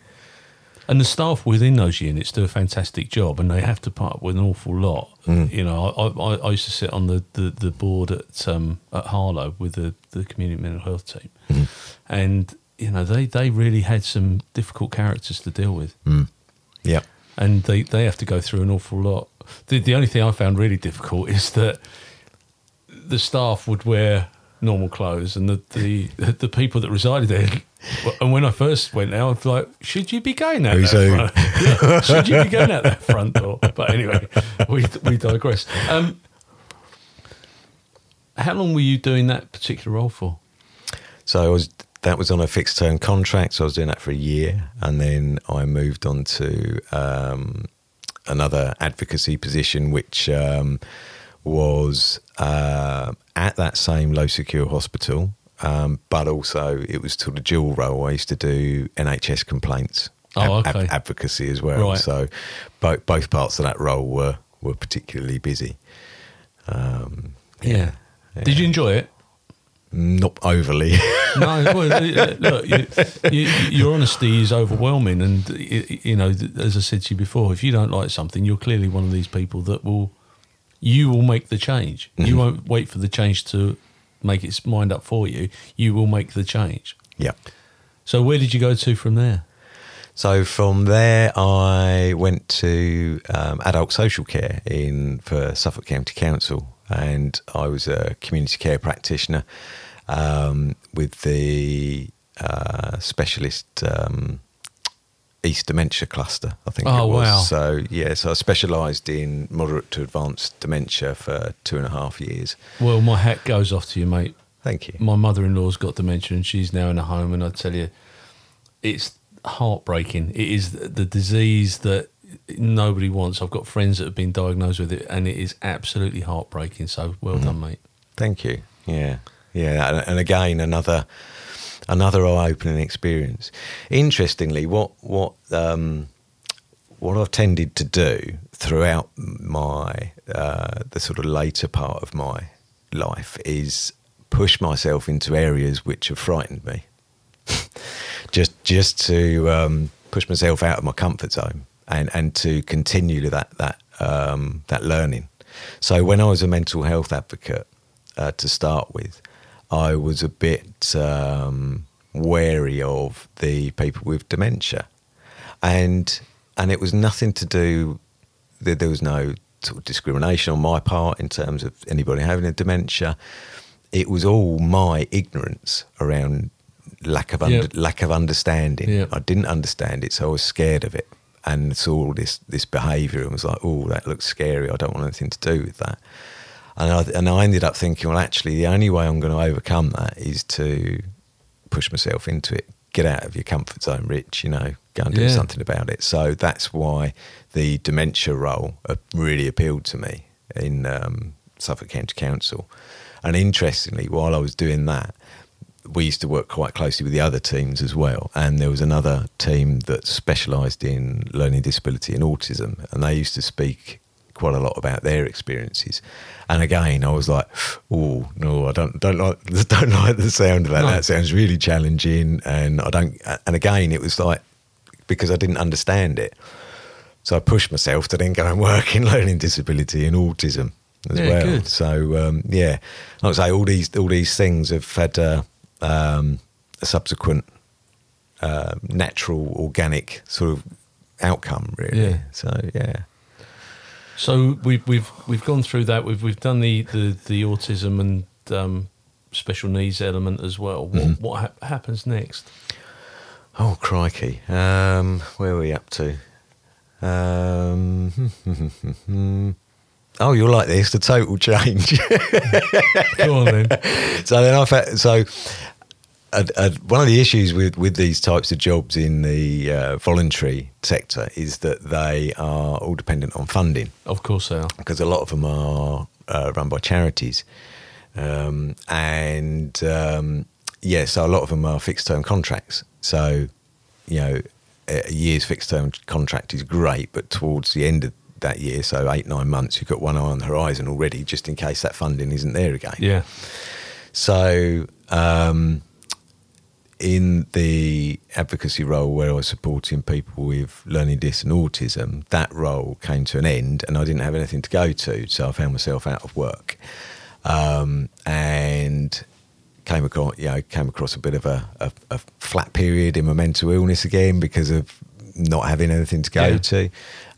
And the staff within those units do a fantastic job, and they have to part up with an awful lot. Mm. You know, I, I, I, used to sit on the, the, the board at um, at Harlow with the, the community mental health team, mm. and you know they, they really had some difficult characters to deal with. Mm. Yeah, and they, they have to go through an awful lot. The, the only thing I found really difficult is that the staff would wear normal clothes, and the, the the people that resided there. And when I first went there, I was like, "Should you be going out that front? yeah, should you be going out that front door?" But anyway, we we digress. Um, how long were you doing that particular role for? So I was that was on a fixed term contract. So I was doing that for a year, and then I moved on to um, another advocacy position, which um, was uh, at that same low secure hospital, um, but also it was sort of dual role. I used to do NHS complaints. Oh, okay. Ad- advocacy as well. Right. So both both parts of that role were were particularly busy. Um, yeah. yeah. Did you enjoy it? Not overly. no, well, look, you, you, your honesty is overwhelming, and you know, as I said to you before, if you don't like something, you're clearly one of these people that will, you will make the change. Mm-hmm. You won't wait for the change to make its mind up for you. You will make the change. Yeah. So where did you go to from there? So from there, I went to um, adult social care in for Suffolk County Council, and I was a community care practitioner um, with the uh, specialist um, East Dementia Cluster, I think oh, it was. Wow. So, yeah, so I specialised in moderate to advanced dementia for two and a half years. Well, my hat goes off to you, mate. Thank you. My mother in law's got dementia and she's now in a home, and I tell you, it's heartbreaking. It is the disease that nobody wants. I've got friends that have been diagnosed with it, and it is absolutely heartbreaking. So, well mm. done, mate. Thank you. Yeah. Yeah, and again another another eye-opening experience. Interestingly, what what um, what I've tended to do throughout my uh, the sort of later part of my life is push myself into areas which have frightened me, just just to um, push myself out of my comfort zone and and to continue that that um, that learning. So when I was a mental health advocate uh, to start with, I was a bit um, wary of the people with dementia, and and it was nothing to do. There, there was no sort of discrimination on my part in terms of anybody having a dementia. It was all my ignorance around lack of under, Yeah. lack of understanding. Yeah. I didn't understand it, so I was scared of it, and saw all this this behaviour and was like, "Oh, that looks scary. I don't want anything to do with that." And I, and I ended up thinking, well, actually, the only way I'm going to overcome that is to push myself into it. Get out of your comfort zone, Rich. You know, go and do Yeah. something about it. So that's why the dementia role really appealed to me in um, Suffolk County Council. And interestingly, while I was doing that, we used to work quite closely with the other teams as well. And there was another team that specialised in learning disability and autism, and they used to speak quite a lot about their experiences. And again, I was like, "Oh no, I don't don't like don't like the sound of that. No. That sounds really challenging." And I don't. And again, it was like because I didn't understand it, so I pushed myself to then go and work in learning disability and autism as Yeah, well. good. So um, yeah, like I would say, all these all these things have had uh, um, a subsequent uh, natural, organic sort of outcome, really. Yeah. So yeah, So we've we've we've gone through that. We've we've done the the, the autism and um, special needs element as well. What Mm-hmm. what ha- happens next? Oh crikey! Um, where are we up to? Um, oh, you're like this. The total change. Go on then. so then I've had, so uh, uh, one of the issues with, with these types of jobs in the uh, voluntary sector is that they are all dependent on funding Of course they are. because a lot of them are uh, run by charities. Um, and um, yeah, so a lot of them are fixed term contracts. So, you know, a a year's fixed term contract is great, but towards the end of that year, so eight, nine months, you've got one eye on the horizon already, just in case that funding isn't there again. Yeah. So, um, in the advocacy role where I was supporting people with learning dis and autism, that role came to an end and I didn't have anything to go to. So I found myself out of work um, and came across, you know, came across a bit of a, a, a flat period in my mental illness again because of not having anything to go Yeah. to.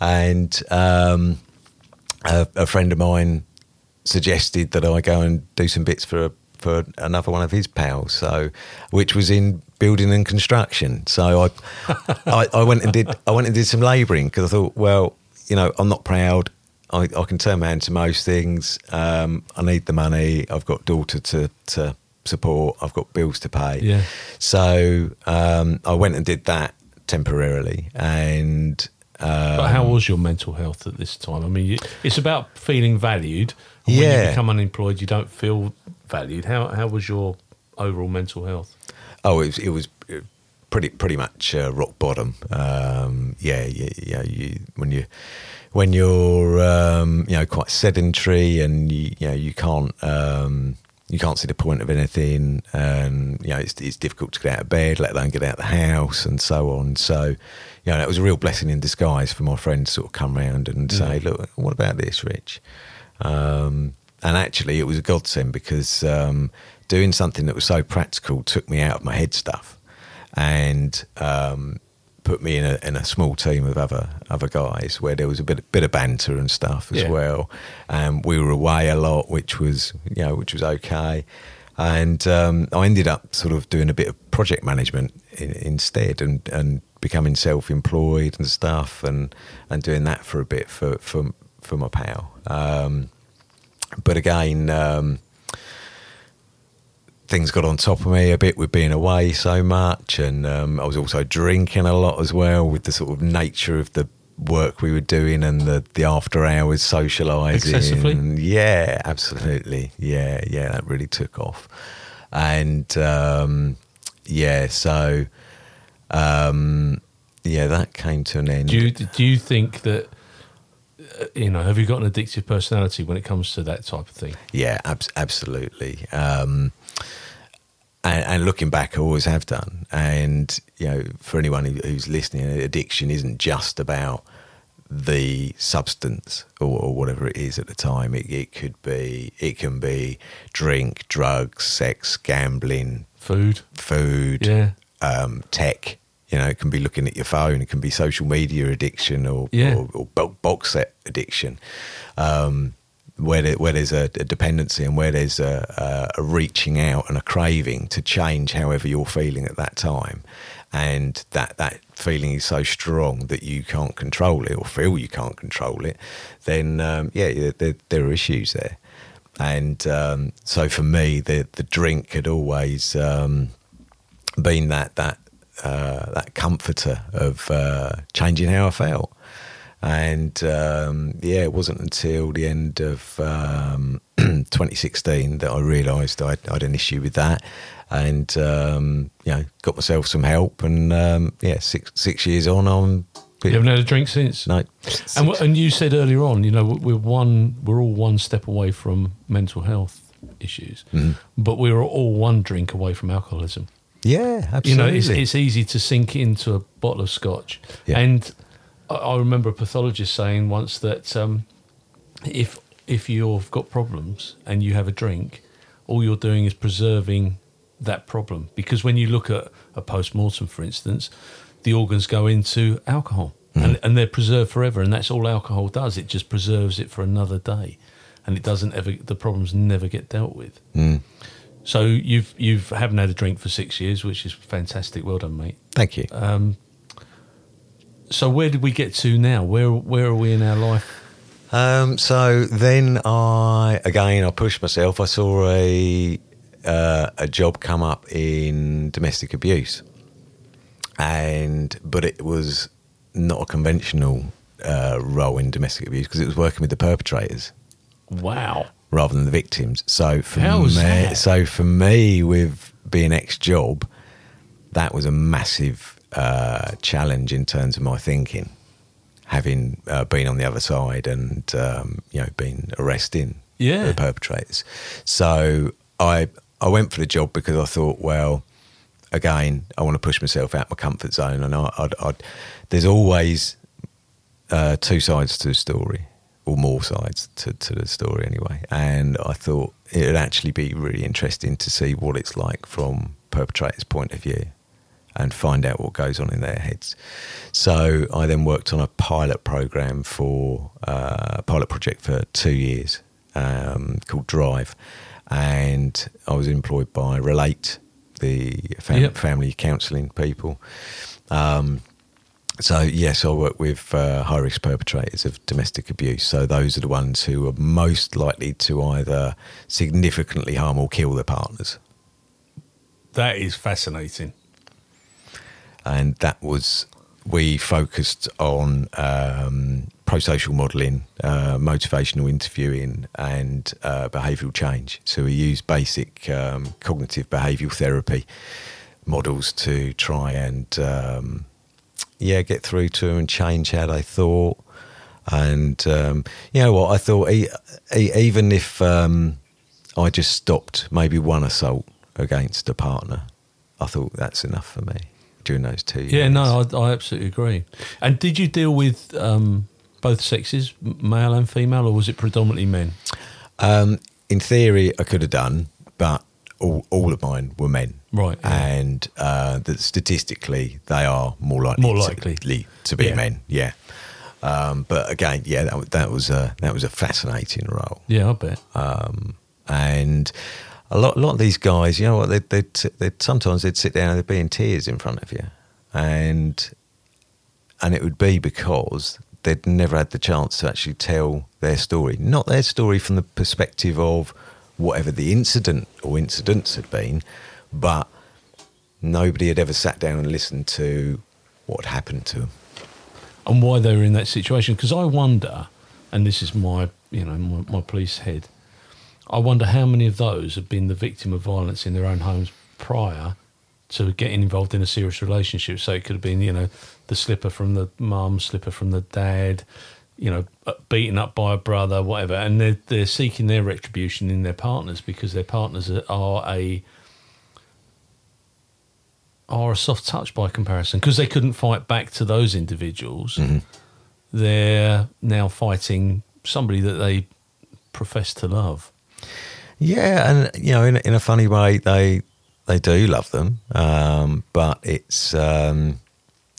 And um, a, a friend of mine suggested that I go and do some bits for for another one of his pals. So, which was in building and construction. So I I, I went and did I went and did some labouring because I thought, well, you know, I'm not proud. I, I can turn my hand to most things. Um, I need the money. I've got daughter to to support. I've got bills to pay. Yeah. So um, I went and did that temporarily, and um, But how was your mental health at this time? I mean, it's about feeling valued. And When you become unemployed, you don't feel valued. How how was your overall mental health? Oh, it was, it was uh, pretty pretty much uh, rock bottom. Um, yeah, yeah, yeah. You, when you when you're um, you know quite sedentary and you, you know you can't um, you can't see the point of anything, and you know it's, it's difficult to get out of bed, let alone get out of the house, and so on. So, you know, it was a real blessing in disguise for my friends to sort of come round and say, "Look, what about this, Rich?" Um, and actually, it was a godsend because um, doing something that was so practical took me out of my head stuff and um, put me in a, in a small team of other other guys where there was a bit bit of banter and stuff as Yeah. well. And we were away a lot, which was you know which was okay. And um, I ended up sort of doing a bit of project management in, instead, and, and becoming self employed and stuff, and and doing that for a bit for for for my pal. Um, but again, um, things got on top of me a bit with being away so much, and um, I was also drinking a lot as well with the sort of nature of the work we were doing and the, the after hours socialising. Excessively? Yeah, absolutely. Yeah, yeah, that really took off. And um, yeah, so um, yeah, that came to an end. Do you do you think that you know? Have you got an addictive personality when it comes to that type of thing? Yeah, abs- absolutely. Um, and, and looking back, I always have done. And you know, for anyone who, who's listening, addiction isn't just about the substance or, or whatever it is at the time. It, it could be, it can be drink, drugs, sex, gambling, Food. food, Yeah. um, tech. You know, it can be looking at your phone. It can be social media addiction or Yeah. or, or box set addiction. Um, where there, where there's a, a dependency and where there's a, a, a reaching out and a craving to change however you're feeling at that time, and that that feeling is so strong that you can't control it or feel you can't control it, then um, yeah, there, there are issues there. And um, so for me, the the drink had always um, been that that uh, that comforter of uh, changing how I felt. And um, yeah, it wasn't until the end of um, 2016 that I realised I'd, I'd an issue with that, and um, you know, got myself some help. And um, yeah, six six years on, I'm You haven't had a drink since. no, And, and you said earlier on, you know, we're one, we're all one step away from mental health issues, Mm-hmm. but we're all one drink away from alcoholism. Yeah, absolutely. You know, it's, it's easy to sink into a bottle of scotch. Yeah. And I, I remember a pathologist saying once that um, if if you've got problems and you have a drink, all you're doing is preserving that problem. Because when you look at a post mortem, for instance, the organs go into alcohol and, and they're preserved forever. And that's all alcohol does. It just preserves it for another day. And it doesn't ever, the problems never get dealt with. Mm. So you've you've haven't had a drink for six years, which is fantastic. Well done, mate. Thank you. Um, so where did we get to now? Where where are we in our life? Um, so then I again I pushed myself. I saw a uh, a job come up in domestic abuse, and but it was not a conventional uh, role in domestic abuse because it was working with the perpetrators Wow. Rather than the victims. So for me, that? so for me with being ex job, that was a massive uh, challenge in terms of my thinking, having uh, been on the other side and um, you know been arresting Yeah. the perpetrators. So I I went for the job because I thought, well, again, I want to push myself out of my comfort zone, and I, I'd, I'd, there's always uh, two sides to the story, or more sides to, to the story anyway. And I thought it would actually be really interesting to see what it's like from perpetrators' point of view and find out what goes on in their heads. So I then worked on a pilot program for uh, a pilot project for two years um, called Drive, and I was employed by Relate, the fam- Yep. family counselling people. Um, so yes, I work with uh, high risk perpetrators of domestic abuse. So those are the ones who are most likely to either significantly harm or kill their partners. That is fascinating. and that was we focused on um, pro-social modelling, uh, motivational interviewing, and uh, behavioural change. So we used basic um, cognitive behavioural therapy models to try and um, yeah get through to them and change how they thought. And um, you know what I thought, e- e- even if um, I just stopped maybe one assault against a partner, I thought that's enough for me during those two years. Yeah, no, I, I absolutely agree. And did you deal with um, both sexes, male and female, or was it predominantly men? Um, in theory, I could have done, but all, all of mine were men. Right, yeah. And uh, that statistically, they are more likely, More to- likely. li- to be Yeah. men. Yeah. Um, but again, yeah, that, that was a that was a fascinating role. Yeah, I bet. Um, and a lot, a lot of these guys, you know what? They'd, they'd, they'd sometimes they'd sit down and they'd be in tears in front of you, and and it would be because they'd never had the chance to actually tell their story, not their story from the perspective of whatever the incident or incidents had been, but nobody had ever sat down and listened to what happened to them. and why they were in that situation. Because I wonder, and this is my, you know, my, my police head, I wonder how many of those have been the victim of violence in their own homes prior to getting involved in a serious relationship. So it could have been, you know, the slipper from the mum, slipper from the dad, you know, uh, beaten up by a brother, whatever, and they're they're seeking their retribution in their partners because their partners are, are a are a soft touch by comparison because they couldn't fight back to those individuals. They're now fighting somebody that they profess to love. Yeah, and you know, in, in a funny way, they they do love them, um, but it's um,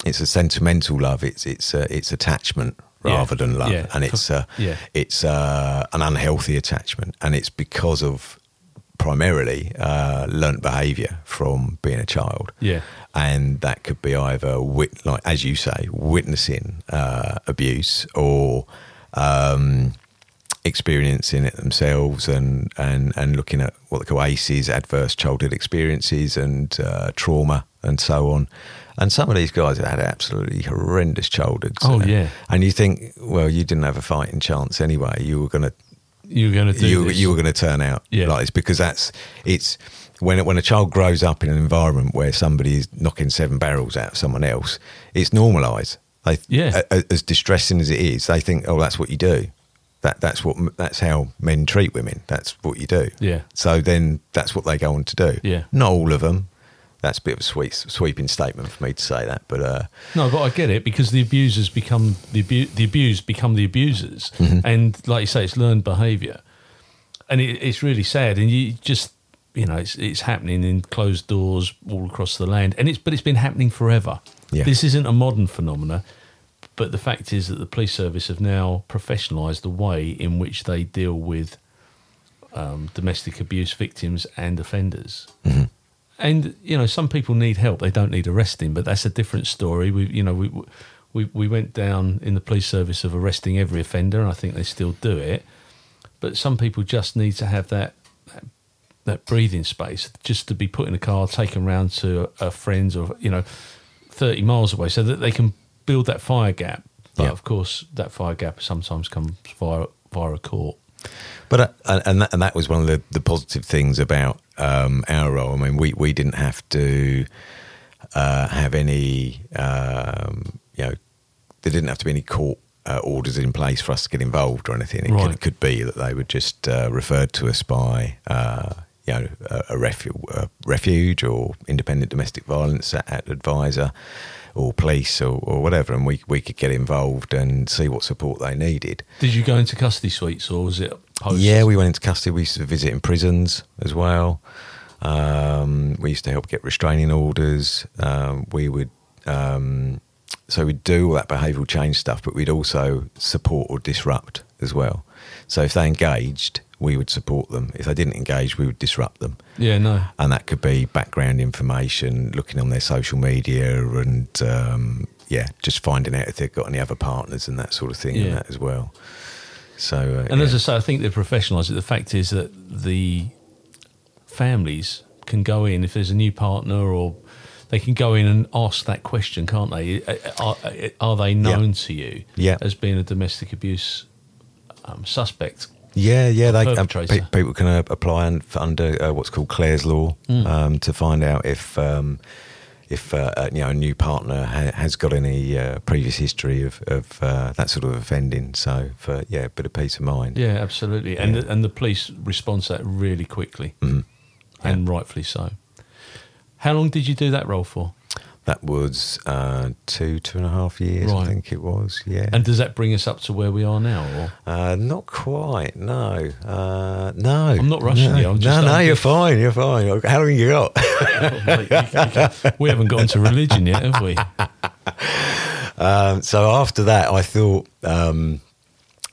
it's a sentimental love. It's it's uh, it's attachment Yeah. rather than love, Yeah. and it's uh, Yeah. it's uh, an unhealthy attachment, and it's because of primarily uh, learnt behaviour from being a child. Yeah. and that could be either wit- like as you say, witnessing uh, abuse or um, experiencing it themselves, and, and and looking at what they call ACEs, adverse childhood experiences, and uh, trauma, and so on. And some of these guys have had absolutely horrendous childhoods. Oh, and, yeah. and you think, well, you didn't have a fighting chance anyway. You were going to You're going to do you this. you were going to turn out Yeah. like this because that's it's when when a child grows up in an environment where somebody is knocking seven barrels out of someone else, it's normalised. They, Yeah. a- a- as distressing as it is, they think, oh, that's what you do. That that's what that's how men treat women. That's what you do. Yeah. So then that's what they go on to do. Yeah. Not all of them. That's a bit of a sweep, sweeping statement for me to say that, but uh, No, but I get it because the abusers become the abu- the abused become the abusers, Mm-hmm. and like you say, it's learned behaviour, and it, it's really sad. And you just you know it's it's happening in closed doors all across the land, and it's but it's been happening forever. Yeah. This isn't a modern phenomena, but the fact is that the police service have now professionalised the way in which they deal with um, domestic abuse victims and offenders. And you know, some people need help; they don't need arresting, but that's a different story. We, you know, we we we went down in the police service of arresting every offender, and I think they still do it. But some people just need to have that that, that breathing space, just to be put in a car, taken round to a, a friend's, or you know, thirty miles away, so that they can build that fire gap. But Yeah. of course, that fire gap sometimes comes via via a court. But uh, and that, and that was one of the, the positive things about um, our role. I mean, we, we didn't have to uh, have any, um, you know, there didn't have to be any court uh, orders in place for us to get involved or anything. It, Right. could, it could be that they were just uh, referred to us by, uh, you know, a, a, refu- a refuge or independent domestic violence advisor or police or, or whatever, and we, we could get involved and see what support they needed. Did you go into custody suites, or was it post? Yeah, we went into custody. We used to visit in prisons as well. Um, we used to help get restraining orders. Um, we would, um, so we'd do all that behavioural change stuff, but we'd also support or disrupt as well. So if they engaged, we would support them. If they didn't engage, we would disrupt them. Yeah, no. And that could be background information, looking on their social media, and um, yeah, just finding out if they've got any other partners and that sort of thing, Yeah. and that as well. So, uh, And yeah. as I say, I think they're professionalised. it. The fact is that the families can go in if there's a new partner, or they can go in and ask that question, can't they? Are, are they known to you Yeah. as being a domestic abuse um, suspect? Yeah, yeah. They, um, pe- people can uh, apply un- under uh, what's called Clare's law Hmm. um, to find out if um, if uh, uh, you know a new partner ha- has got any uh, previous history of, of uh, that sort of offending. So for yeah, a bit of peace of mind. Yeah, absolutely. And Yeah. the, and the police respond to that really quickly, Mhm. and rightfully so. How long did you do that role for? That was uh, two two and a half years, Right. I think it was. Yeah, And does that bring us up to where we are now? Or uh, not quite. No, uh, no. I'm not rushing no, you. I'm no, no, you're fine. You're fine. How long you got? we haven't gotten to religion yet, have we? Um, so after that, I thought. Um,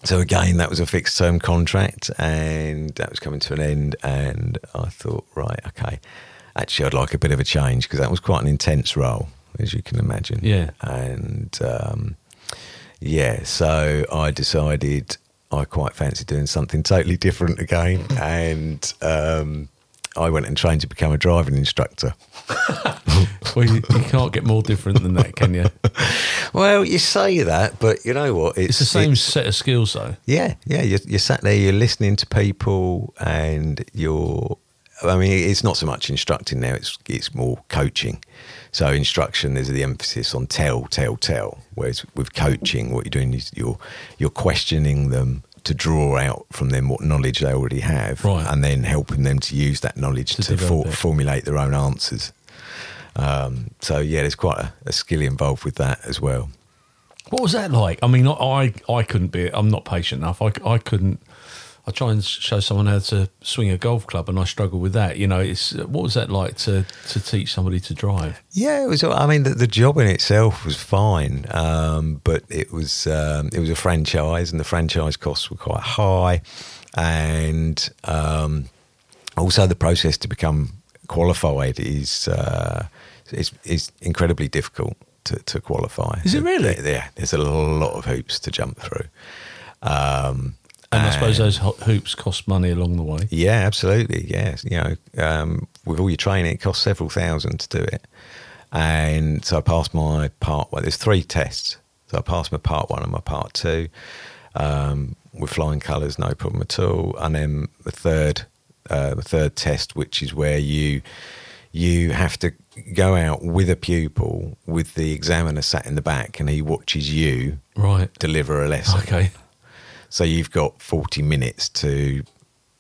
so again, that was a fixed term contract, and that was coming to an end. And I thought, right, okay, actually, I'd like a bit of a change because that was quite an intense role, as you can imagine. Yeah. And um, yeah, so I decided I quite fancy doing something totally different again, and um, I went and trained to become a driving instructor. Well, you, you can't get more different than that, can you? Well, you say that, but you know what? It's the same set of skills, though. Yeah, yeah. You're, you're sat there, you're listening to people, and you're. I mean, it's not so much instructing now; it's it's more coaching. So instruction, there's the emphasis on tell, tell, tell. Whereas with coaching, what you're doing is you're you're questioning them to draw out from them what knowledge they already have, Right. and then helping them to use that knowledge To to, for, formulate their own answers. Um, so yeah, there's quite a, a skill involved with that as well. What was that like? I mean, I I couldn't be. I'm not patient enough. I, I couldn't. I try and show someone how to swing a golf club, and I struggle with that. You know, it's what was that like to to teach somebody to drive? Yeah, it was. I mean, the, the job in itself was fine, um, but it was um, it was a franchise, and the franchise costs were quite high, and um, also the process to become qualified is uh, is, is incredibly difficult to, to qualify. Is it really? Yeah, there's a lot of hoops to jump through. Um, And I suppose those ho- hoops cost money along the way. Yeah, absolutely. Yes, you know, um, with all your training, it costs several thousand to do it. And so I passed my part one. There's three tests. So I passed my part one and my part two um, with flying colours, no problem at all. And then the third, uh, the third test, which is where you you have to go out with a pupil with the examiner sat in the back, and he watches you Right. deliver a lesson. Okay. So you've got 40 minutes to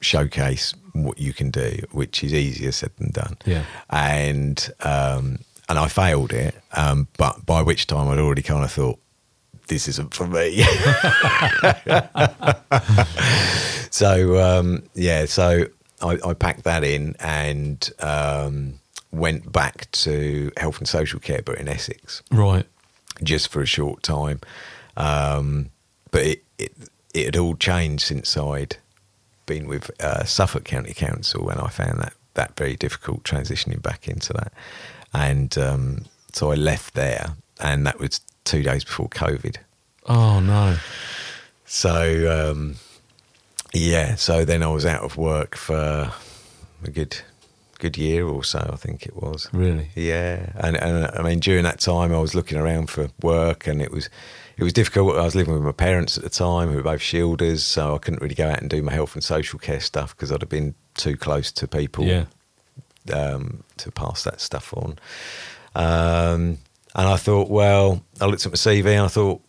showcase what you can do, which is easier said than done. Yeah. And um, and I failed it, um, but by which time I'd already kind of thought, this isn't for me. so um, yeah, so I, I packed that in and um, went back to health and social care, but in Essex Right. just for a short time. Um, but it, it it had all changed since I'd been with uh, Suffolk County Council, and I found that that very difficult transitioning back into that. And um, so I left there, and that was two days before COVID. Oh no. So um, yeah, so then I was out of work for a good good year or so, I think it was. Really. Yeah, and and I mean during that time I was looking around for work, and it was it was difficult. I was living with my parents at the time, who were both shielders, so I couldn't really go out and do my health and social care stuff because I'd have been too close to people Yeah. um, to pass that stuff on. Um, and I thought, well, I looked at my CV and I thought,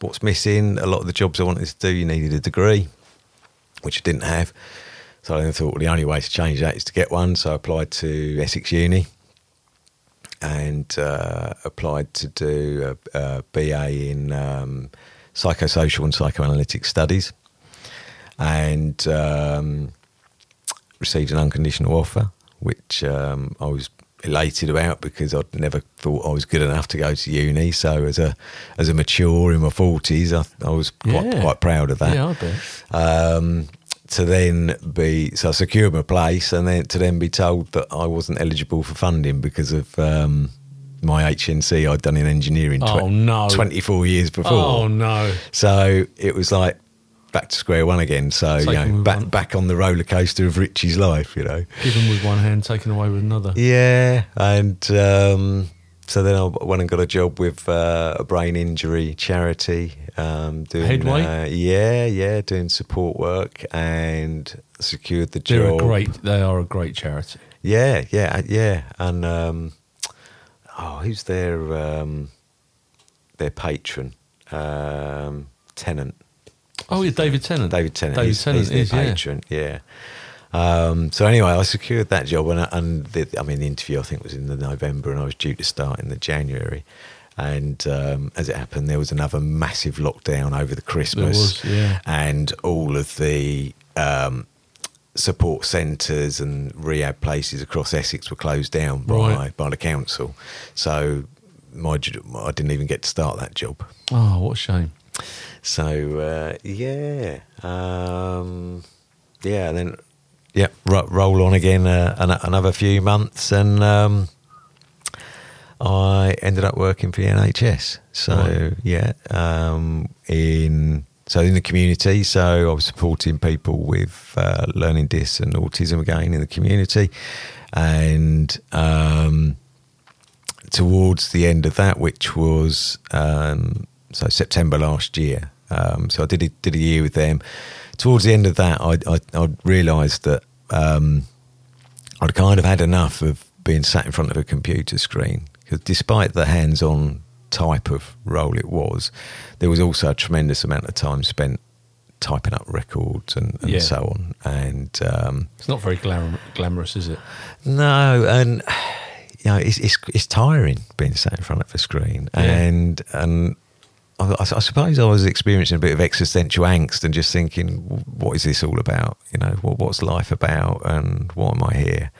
what's missing? A lot of the jobs I wanted to do, you needed a degree, which I didn't have. So I then thought, well, the only way to change that is to get one. So I applied to Essex Uni and uh, applied to do a, a BA in um, psychosocial and psychoanalytic studies and um, received an unconditional offer, which um, I was elated about because I'd never thought I was good enough to go to uni. So as a as a mature in my forties, I, I was quite Yeah. quite proud of that Yeah, I bet. um, to then be so I secured my place, and then to then be told that I wasn't eligible for funding because of um, my HNC I'd done in engineering. Oh, no. twenty four years before. Oh no. So it was like back to square one again. So you know, back one- back on the roller coaster of Richie's life. You know. Given with one hand, taken away with another. Yeah, and um, so then I went and got a job with uh, a brain injury charity. Um, doing, Headway? Uh, yeah, yeah, doing support work and secured the job. They're a great. They are a great charity. Yeah, yeah, uh, yeah, and um, oh, who's their um, their patron? Um, Tennant. Oh yeah, David Tennant. David Tennant. David he's, Tennant he's is yeah. patron. Yeah. Um, so anyway, I secured that job, and, and the, I mean, the interview I think was in the November, and I was due to start in the January. And um, as it happened, there was another massive lockdown over the Christmas, was, yeah. and all of the um, support centres and rehab places across Essex were closed down by Right. by the council. So my, I didn't even get to start that job. Oh, what a shame. So uh, yeah, um, yeah, and then yeah, ro- roll on again uh, another few months, and um, I ended up working for the NHS. So Right. yeah, um, in so in the community, so I was supporting people with uh, learning dis and autism again in the community, and. Um, towards the end of that, which was um, so September last year. Um, so I did a, did a year with them. Towards the end of that, I I, I realised that um, I'd kind of had enough of being sat in front of a computer screen because despite the hands-on type of role it was, there was also a tremendous amount of time spent typing up records and, and Yeah. so on. And um, It's not very glam- glamorous, is it? no, and you know, it's it's, it's tiring being sat in front of a screen, Yeah. and and I, I suppose I was experiencing a bit of existential angst and just thinking, what is this all about? You know, what, what's life about, and why am I here?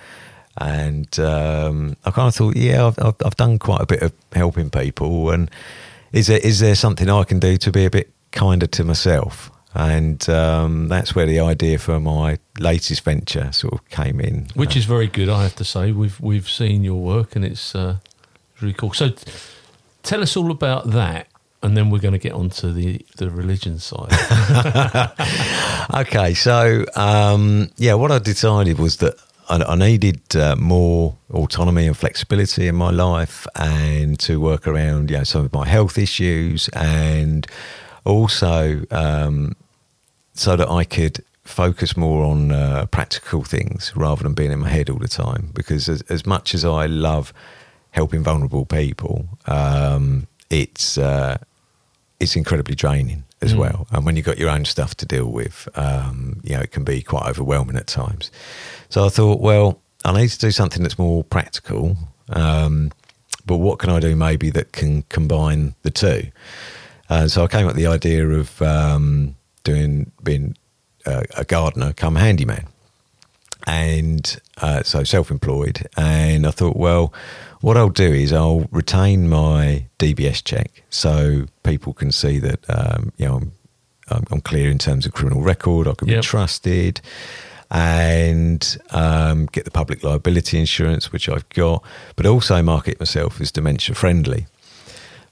And um, I kind of thought, yeah, I've, I've, I've done quite a bit of helping people, and is there is there something I can do to be a bit kinder to myself? And um, that's where the idea for my latest venture sort of came in. Which is very good, I have to say. We've we've seen your work, and it's uh, really cool. So, tell us all about that, and then we're going to get onto the the religion side. okay, so um, yeah, what I decided was that I, I needed uh, more autonomy and flexibility in my life, and to work around you know some of my health issues, and also um, so that I could focus more on uh, practical things rather than being in my head all the time. Because as, as much as I love helping vulnerable people, um, it's uh, it's incredibly draining as mm. well. And when you've got your own stuff to deal with, um, you know, it can be quite overwhelming at times. So I thought, well, I need to do something that's more practical. Um, but what can I do maybe that can combine the two? Uh, so I came up with the idea of um, doing being uh, a gardener come handyman and uh, so self-employed and i thought well what i'll do is i'll retain my dbs check so people can see that um, you know I'm, I'm, clear in terms of criminal record i can yep. be trusted and um, get the public liability insurance which i've got but also market myself as dementia friendly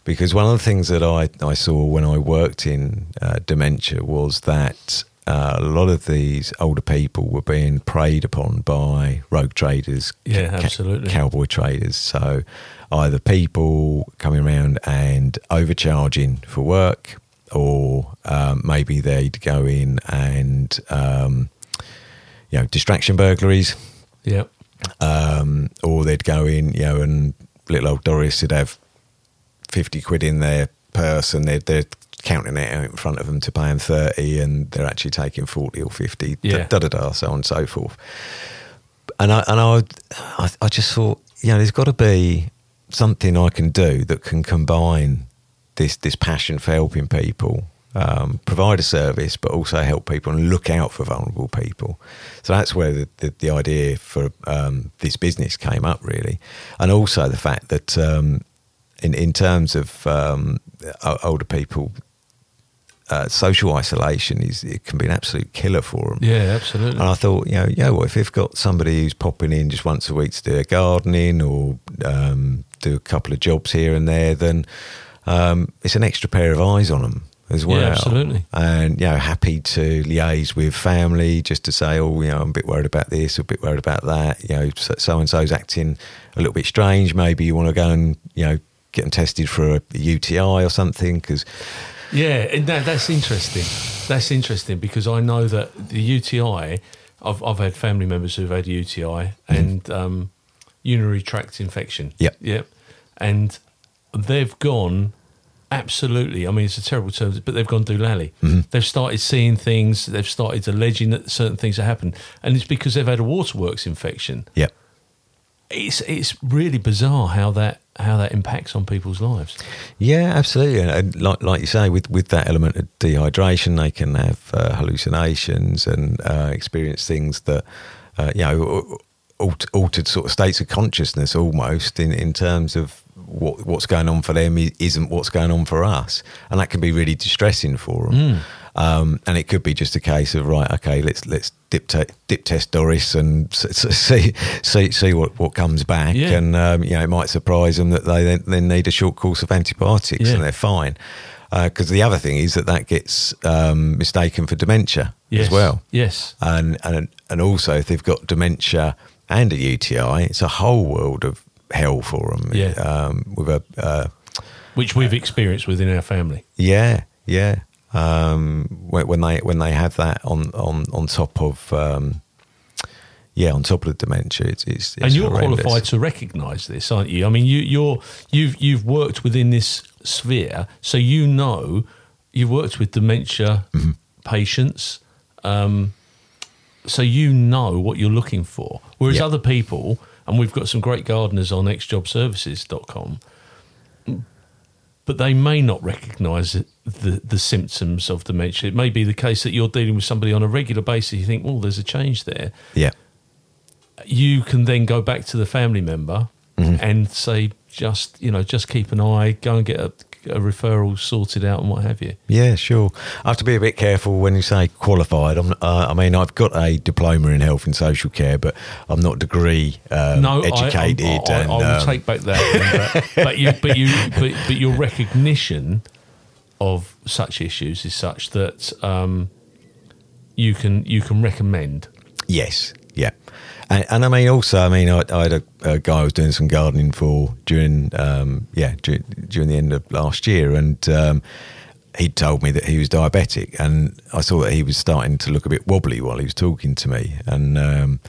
because one of the things that I, I saw when I worked in uh, dementia was that uh, a lot of these older people were being preyed upon by rogue traders, yeah, ca- absolutely, cowboy traders. So either people coming around and overcharging for work, or um, maybe they'd go in and um, you know distraction burglaries, yeah, um, or they'd go in, you know, and little old Doris would have 50 quid in their purse and they'd, they're counting it out in front of them to pay them 30 and they're actually taking 40 or 50, yeah. da da da, so on and so forth. And I, and I, I, I just thought, you know, there's got to be something I can do that can combine this, this passion for helping people um, provide a service, but also help people and look out for vulnerable people. So that's where the, the, the idea for um, this business came up, really. And also the fact that um, in in terms of um, older people. Uh, social isolation is it can be an absolute killer for them. Yeah, absolutely. And I thought, you know, yeah, well, if they've got somebody who's popping in just once a week to do their gardening or um, do a couple of jobs here and there, then um, it's an extra pair of eyes on them as well. Yeah, absolutely. And you know, happy to liaise with family just to say, oh, you know, I'm a bit worried about this, or a bit worried about that. You know, so and so's acting a little bit strange. Maybe you want to go and you know get them tested for a UTI or something because. Yeah, that, that's interesting. That's interesting because I know that the UTI, I've, I've had family members who've had UTI mm. and um, urinary tract infection. Yep. Yep. And they've gone absolutely. I mean, it's a terrible term, but they've gone doolally. Mm-hmm. They've started seeing things. They've started alleging that certain things have happened, and it's because they've had a waterworks infection. Yep. It's it's really bizarre how that how that impacts on people's lives. Yeah, absolutely. And like like you say, with with that element of dehydration, they can have uh, hallucinations and uh, experience things that uh, you know altered sort of states of consciousness almost in in terms of what what's going on for them isn't what's going on for us, and that can be really distressing for them. Mm. Um, and it could be just a case of right, okay, let's let's dip, te- dip test Doris and see see see what, what comes back, yeah. and um, you know it might surprise them that they then, need a short course of antibiotics yeah. and they're fine. Because uh, the other thing is that that gets um, mistaken for dementia yes. as well. Yes, and and and also if they've got dementia and a UTI, it's a whole world of hell for them. Yeah, um, with a uh, which we've experienced within our family. Yeah, yeah um, when, they when they have that on on on top of um, yeah on top of the dementia it's, it's, it's and you're horrendous. qualified to recognise this aren't you I mean you you're you've you've worked within this sphere so you know you've worked with dementia mm-hmm. patients um, so you know what you're looking for whereas yep. other people and we've got some great gardeners on xjobservices.com but they may not recognise the the symptoms of dementia. It may be the case that you're dealing with somebody on a regular basis. You think, well, there's a change there. Yeah. You can then go back to the family member mm-hmm. and say, just you know, just keep an eye, go and get a, a referral sorted out and what have you. Yeah, sure. I have to be a bit careful when you say qualified. I'm, uh, I mean, I've got a diploma in health and social care, but I'm not degree um, no, educated. I, I, I, and, I will um, take back that. but, but you, but you, but, but your recognition of such issues is such that um, you can you can recommend. Yes, yeah. And, and I mean, also, I mean, I, I had a, a guy I was doing some gardening for during, um, yeah, during, during the end of last year, and um, he told me that he was diabetic, and I saw that he was starting to look a bit wobbly while he was talking to me, and um,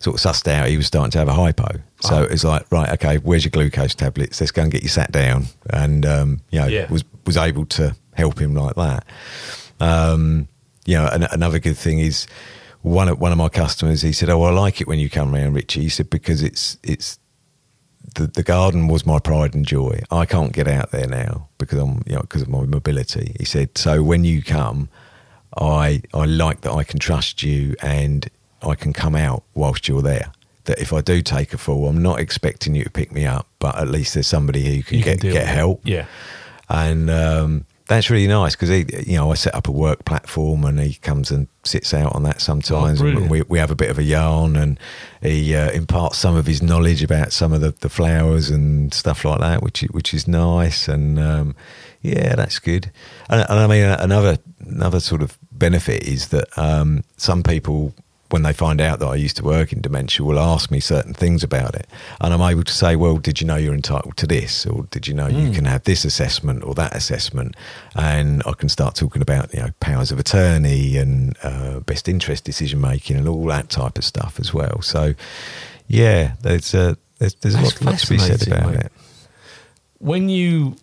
sort of sussed out he was starting to have a hypo. So Oh. it's like, right, okay, where's your glucose tablets? Let's go and get you sat down, and um, you know, Yeah. was was able to help him like that. Um, you know, an, another good thing is one of one of my customers. He said, "Oh, I like it when you come round, Richie." He said because it's it's the the garden was my pride and joy. I can't get out there now because I'm you know because of my mobility. He said, "So when you come, I I like that I can trust you and I can come out whilst you're there." That if I do take a fall, I'm not expecting you to pick me up, but at least there's somebody who can You get deal get help Yeah, and um, that's really nice because he, you know, I set up a work platform and he comes and sits out on that sometimes, Oh, and we we have a bit of a yarn, and he uh, imparts some of his knowledge about some of the, the flowers and stuff like that, which is, which is nice, and um, yeah, that's good. And, and I mean, another another sort of benefit is that um, some people. When they find out that I used to work in dementia, will ask me certain things about it, and I'm able to say, "Well, did you know you're entitled to this, or did you know you can have this assessment or that assessment?" And I can start talking about you know powers of attorney and uh, best interest decision making and all that type of stuff as well. So, yeah, there's uh, there's, there's a lot, lot to be said about mate. it. when you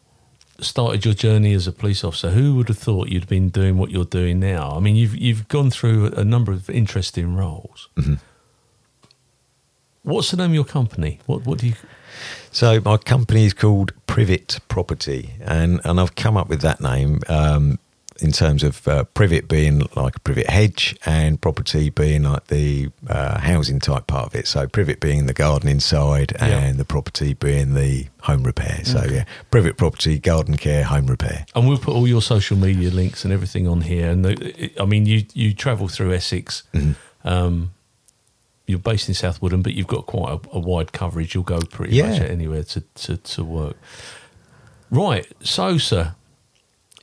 started your journey as a police officer, who would have thought you'd been doing what you're doing now? I mean, you've you've gone through a number of interesting roles. Mm-hmm. What's the name of your company? What what do you? So my company is called Privet Property, and and I've come up with that name um, in terms of uh, privet being like a privet hedge, and property being like the uh, housing type part of it. So privet being the garden inside, Yeah. and the property being the home repair. So Okay. yeah, privet property, garden care, home repair. And we'll put all your social media links and everything on here. And the, I mean, you you travel through Essex. Um, you're based in South Woodham, but you've got quite a, a wide coverage. You'll go pretty Yeah. much anywhere to, to, to work. Right. So, sir,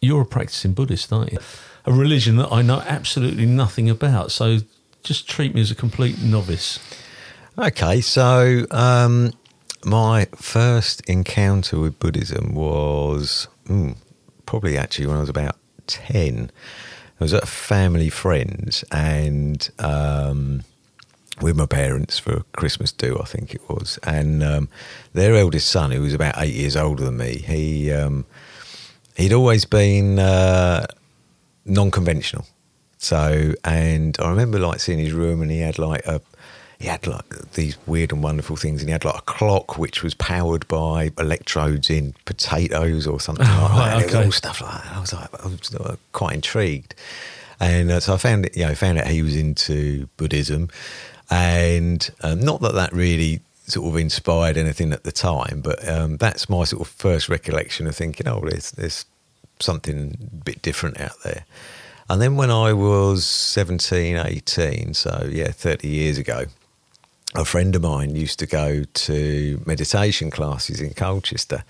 you're a practicing Buddhist, aren't you? A religion that I know absolutely nothing about. So just treat me as a complete novice. Okay, so um, my first encounter with Buddhism was mm, probably actually when I was about 10. I was at a family friend's and um, with my parents for Christmas do, I think it was. And um, their eldest son, who was about eight years older than me, he um, he'd always been uh, non-conventional. So, and I remember like seeing his room, and he had like a he had like these weird and wonderful things, and he had like a clock which was powered by electrodes in potatoes or something like right, that. And It was all stuff like that. I was like, I was uh, quite intrigued, and uh, so I found it. You know, found out he was into Buddhism, and um, not that that really sort of inspired anything at the time, but um, that's my sort of first recollection of thinking, oh, there's there's something a bit different out there. And then when I was 17, 18, so yeah, 30 years ago, a friend of mine used to go to meditation classes in Colchester,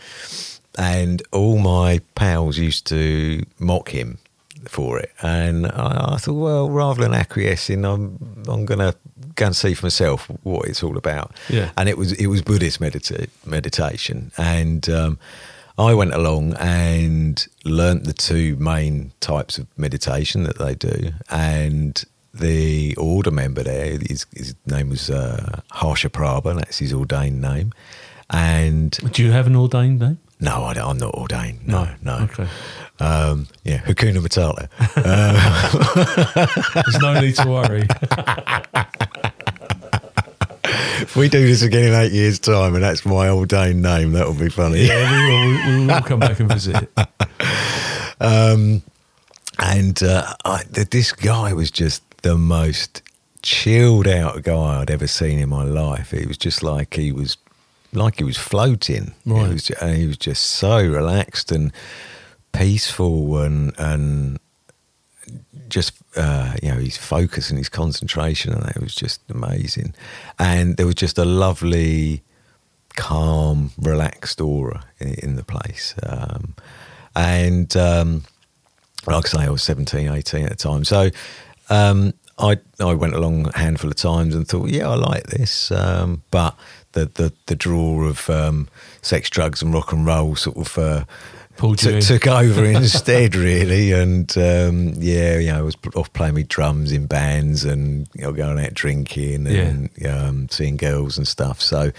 and all my pals used to mock him for it. And I, I thought, well, rather than acquiescing, I'm I'm going to go and see for myself what it's all about. Yeah. And it was it was Buddhist medita- meditation, and um, I went along and learnt the two main types of meditation that they do, and the order member there, his, his name was uh, Harsha Prabha, that's his ordained name, and Do you have an ordained name? no, I, am not ordained. No, no. Okay. Um, yeah, Hakuna Matata. There's no need to worry. if we do this again in eight years' time, and that's my ordained name, that will be funny. Yeah, we will. We will come back and visit. Um, and uh, I, this guy was just the most chilled out guy I'd ever seen in my life. It was just like he was like he was floating. Right. He was, he was just so relaxed and peaceful and and just uh, you know his focus and his concentration and it was just amazing. And there was just a lovely, calm, relaxed aura in, in the place. Um, and um, like I say, I was 17, 18 at the time. So um, I I went along a handful of times and thought, yeah, I like this. Um, but the, the, the draw of um, sex, drugs, and rock and roll sort of uh, You took, over instead, really. And um, yeah, you know, I was off playing with drums in bands and you know, going out drinking and um, seeing girls and stuff. So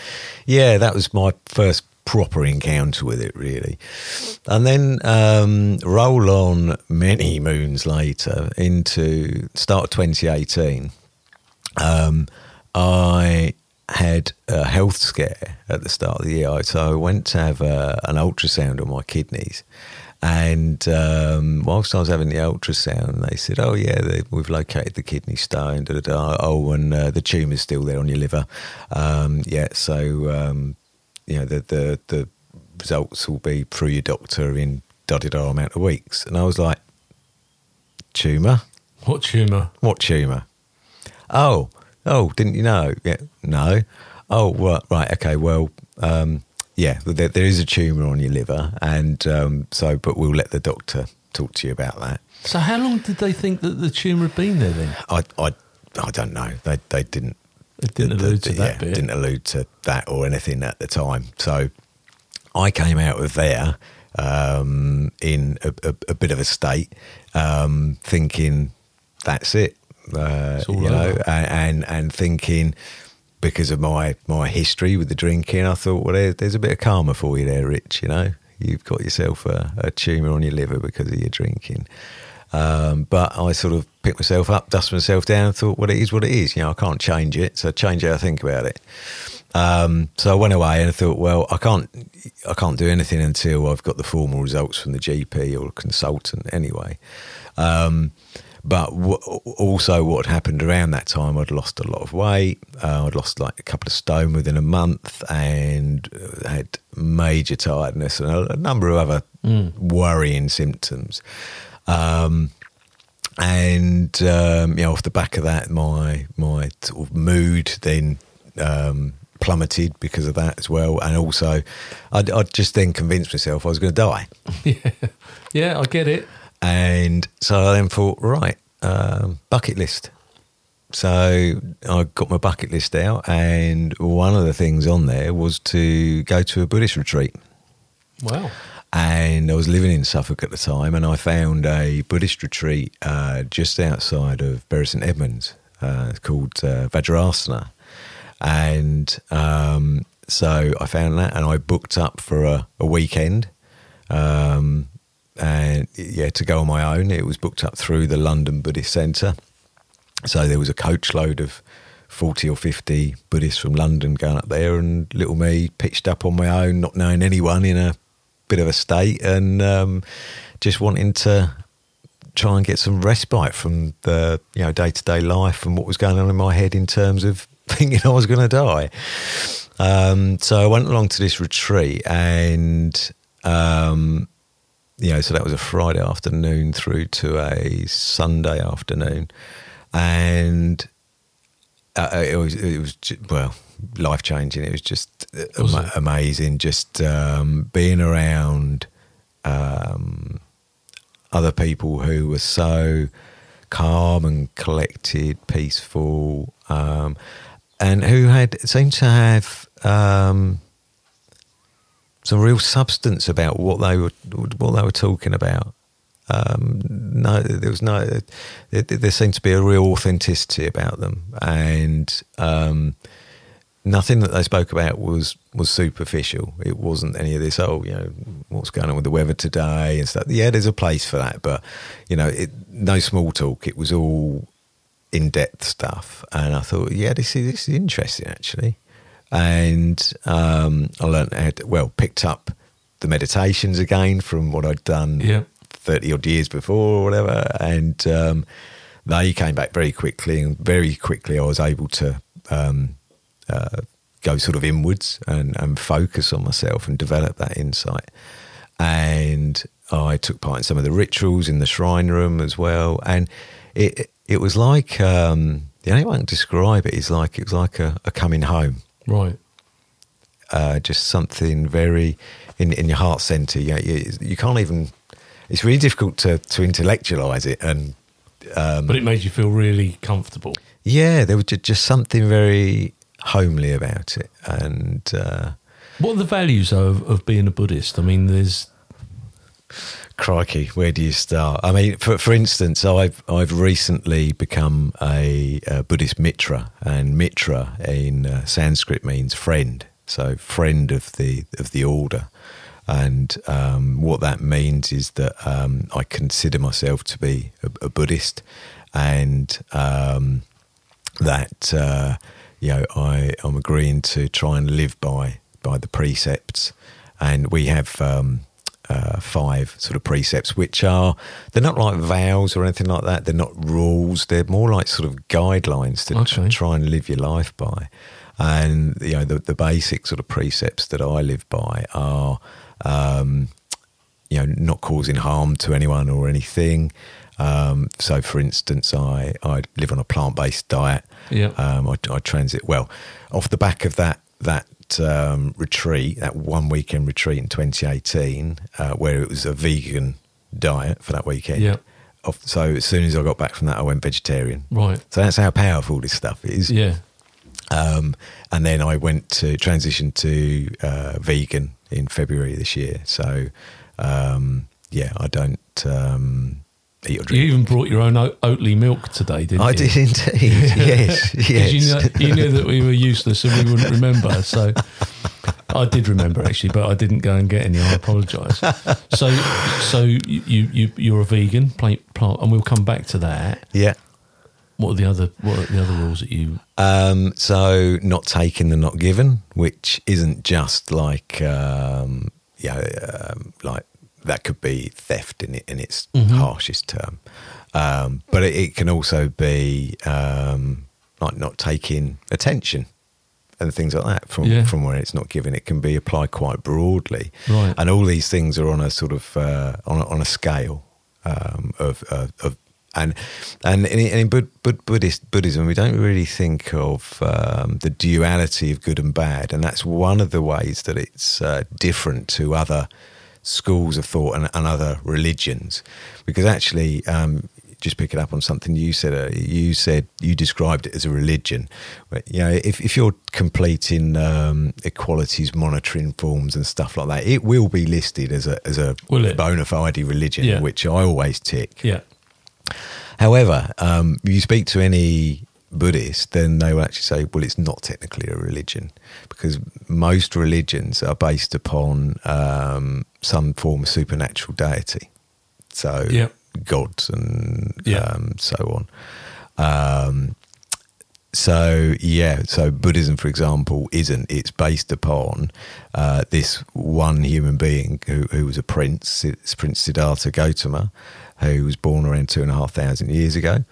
yeah, that was my first proper encounter with it, really. And then um, roll on many moons later into start of 2018. Um, I had a health scare at the start of the year. So I went to have a, an ultrasound on my kidneys. And um, whilst I was having the ultrasound, they said, "Oh yeah, they, we've located the kidney stone." Da, da, da. Oh, and uh, the tumour's still there on your liver. Um, yeah, so um, you know the, the the results will be through your doctor in da da da amount of weeks. And I was like, "Tumour? What tumour? What tumour? Oh, oh, didn't you know? Yeah, no. Oh, well, right, okay. Well, um, yeah, there, there is a tumour on your liver, and um, so, but we'll let the doctor talk to you about that. So, how long did they think that the tumour had been there then? I, I, I don't know. They, they didn't. It didn't the- allude the- to that yeah, bit. Didn't allude to that or anything at the time. So I came out of there um, in a, a, a bit of a state, um, thinking that's it. Uh, you know, and, and and thinking because of my my history with the drinking, I thought, well, there, there's a bit of karma for you there, Rich. You know, you've got yourself a, a tumour on your liver because of your drinking. Um, but I sort of picked myself up, dusted myself down, and thought, well, it is what it is. You know, I can't change it, so change how I think about it. Um, so I went away and I thought, well, I can't, I can't do anything until I've got the formal results from the GP or consultant, anyway. Um, but w- also, what happened around that time, I'd lost a lot of weight. Uh, I'd lost like a couple of stone within a month, and uh, had major tiredness and a, a number of other worrying symptoms. Um, and um, you know, off the back of that, my my sort of mood then um, plummeted because of that as well. And also, I'd, I'd just then convinced myself I was going to die. yeah. yeah, I get it. And so I then thought, right, um, bucket list. So I got my bucket list out, and one of the things on there was to go to a Buddhist retreat. Wow. And I was living in Suffolk at the time, and I found a Buddhist retreat uh, just outside of Bury St Edmunds uh, called uh, Vajrasana. And um, so I found that, and I booked up for a, a weekend. Um, and yeah, to go on my own, it was booked up through the London Buddhist Centre. So there was a coach load of 40 or 50 Buddhists from London going up there, and little me pitched up on my own, not knowing anyone in a bit of a state, and um, just wanting to try and get some respite from the you know day to day life and what was going on in my head in terms of thinking I was going to die. Um, so I went along to this retreat, and um, you know, so that was a Friday afternoon through to a Sunday afternoon, and uh, it was it was well life changing. It was just Was ama- it? amazing, just um, being around um, other people who were so calm and collected, peaceful, um, and who had seemed to have. Some real substance about what they were what they were talking about. Um, no, there was no. There, there seemed to be a real authenticity about them, and um, nothing that they spoke about was was superficial. It wasn't any of this. Oh, you know, what's going on with the weather today and stuff. Yeah, there's a place for that, but you know, it, no small talk. It was all in depth stuff, and I thought, yeah, this is this is interesting actually. And um, I learned how to, well picked up the meditations again from what I'd done Yeah. thirty odd years before or whatever, and um, they came back very quickly, and very quickly I was able to um, uh, go sort of inwards and, and focus on myself and develop that insight. And I took part in some of the rituals in the shrine room as well, and it it was like um, the only way I can describe it is like it was like a, a coming home Right. uh, just something very in in your heart center. You, you you can't even. It's really difficult to to intellectualize it, and um, But it made you feel really comfortable. yeah, there was ju- just something very homely about it, and uh, What are the values of, of being a Buddhist? I mean, there's crikey, where do you start? I mean, for for instance, I've I've recently become a, a Buddhist mitra, and mitra in uh, Sanskrit means friend, so friend of the of the order. And um, what that means is that um, I consider myself to be a, a Buddhist, and um, that uh, you know I am agreeing to try and live by by the precepts, and we have um, uh, five sort of precepts, which are they're not like vows or anything like that. They're not rules. They're more like sort of guidelines to Okay. tr- try and live your life by. And you know the the basic sort of precepts that I live by are. Um, you know, not causing harm to anyone or anything. Um, so, for instance, I, I live on a plant based diet. Yeah. Um, I, I transit well off the back of that that um, retreat, that one weekend retreat in 2018, uh, where it was a vegan diet for that weekend. Yeah. So as soon as I got back from that, I went vegetarian. right. So that's how powerful this stuff is. Yeah. Um, and then I went to transition to uh, vegan in February this year. So um, yeah, I don't um, eat or You even brought your own oat- Oatly milk today, didn't I you? I did indeed. yes, yes. you, know, you knew that we were useless and we wouldn't remember. So I did remember actually, but I didn't go and get any. I apologise. So, so you, you you you're a vegan, plant, plant, and we'll come back to that. yeah. What are the other What are the other rules that you? Um, so not taken and not given, which isn't just like um, yeah, um, like that could be theft in it in its harshest term, um, but it, it can also be um, like not taking attention and things like that from Yeah. from where it's not given. It can be applied quite broadly, Right. and all these things are on a sort of uh, on a, on a scale um, of, of of and and in, in Bud, Bud, Buddhist Buddhism, we don't really think of um, the duality of good and bad, and that's one of the ways that it's uh, different to other schools of thought and, and other religions, because actually. Um, just picking up on something you said. Uh, you said you described it as a religion. But, you know, if, if you're completing um, equalities monitoring forms and stuff like that, it will be listed as a as a bona fide religion, Yeah. which I always tick. Yeah. However, um, you speak to any Buddhist, then they will actually say, well, it's not technically a religion because most religions are based upon um, some form of supernatural deity. So, Yeah. gods and Yeah. um, so on. Um, so yeah, so Buddhism, for example, isn't. It's based upon uh, this one human being who, who was a prince, it's Prince Siddhartha Gautama, who was born around two and a half thousand years ago,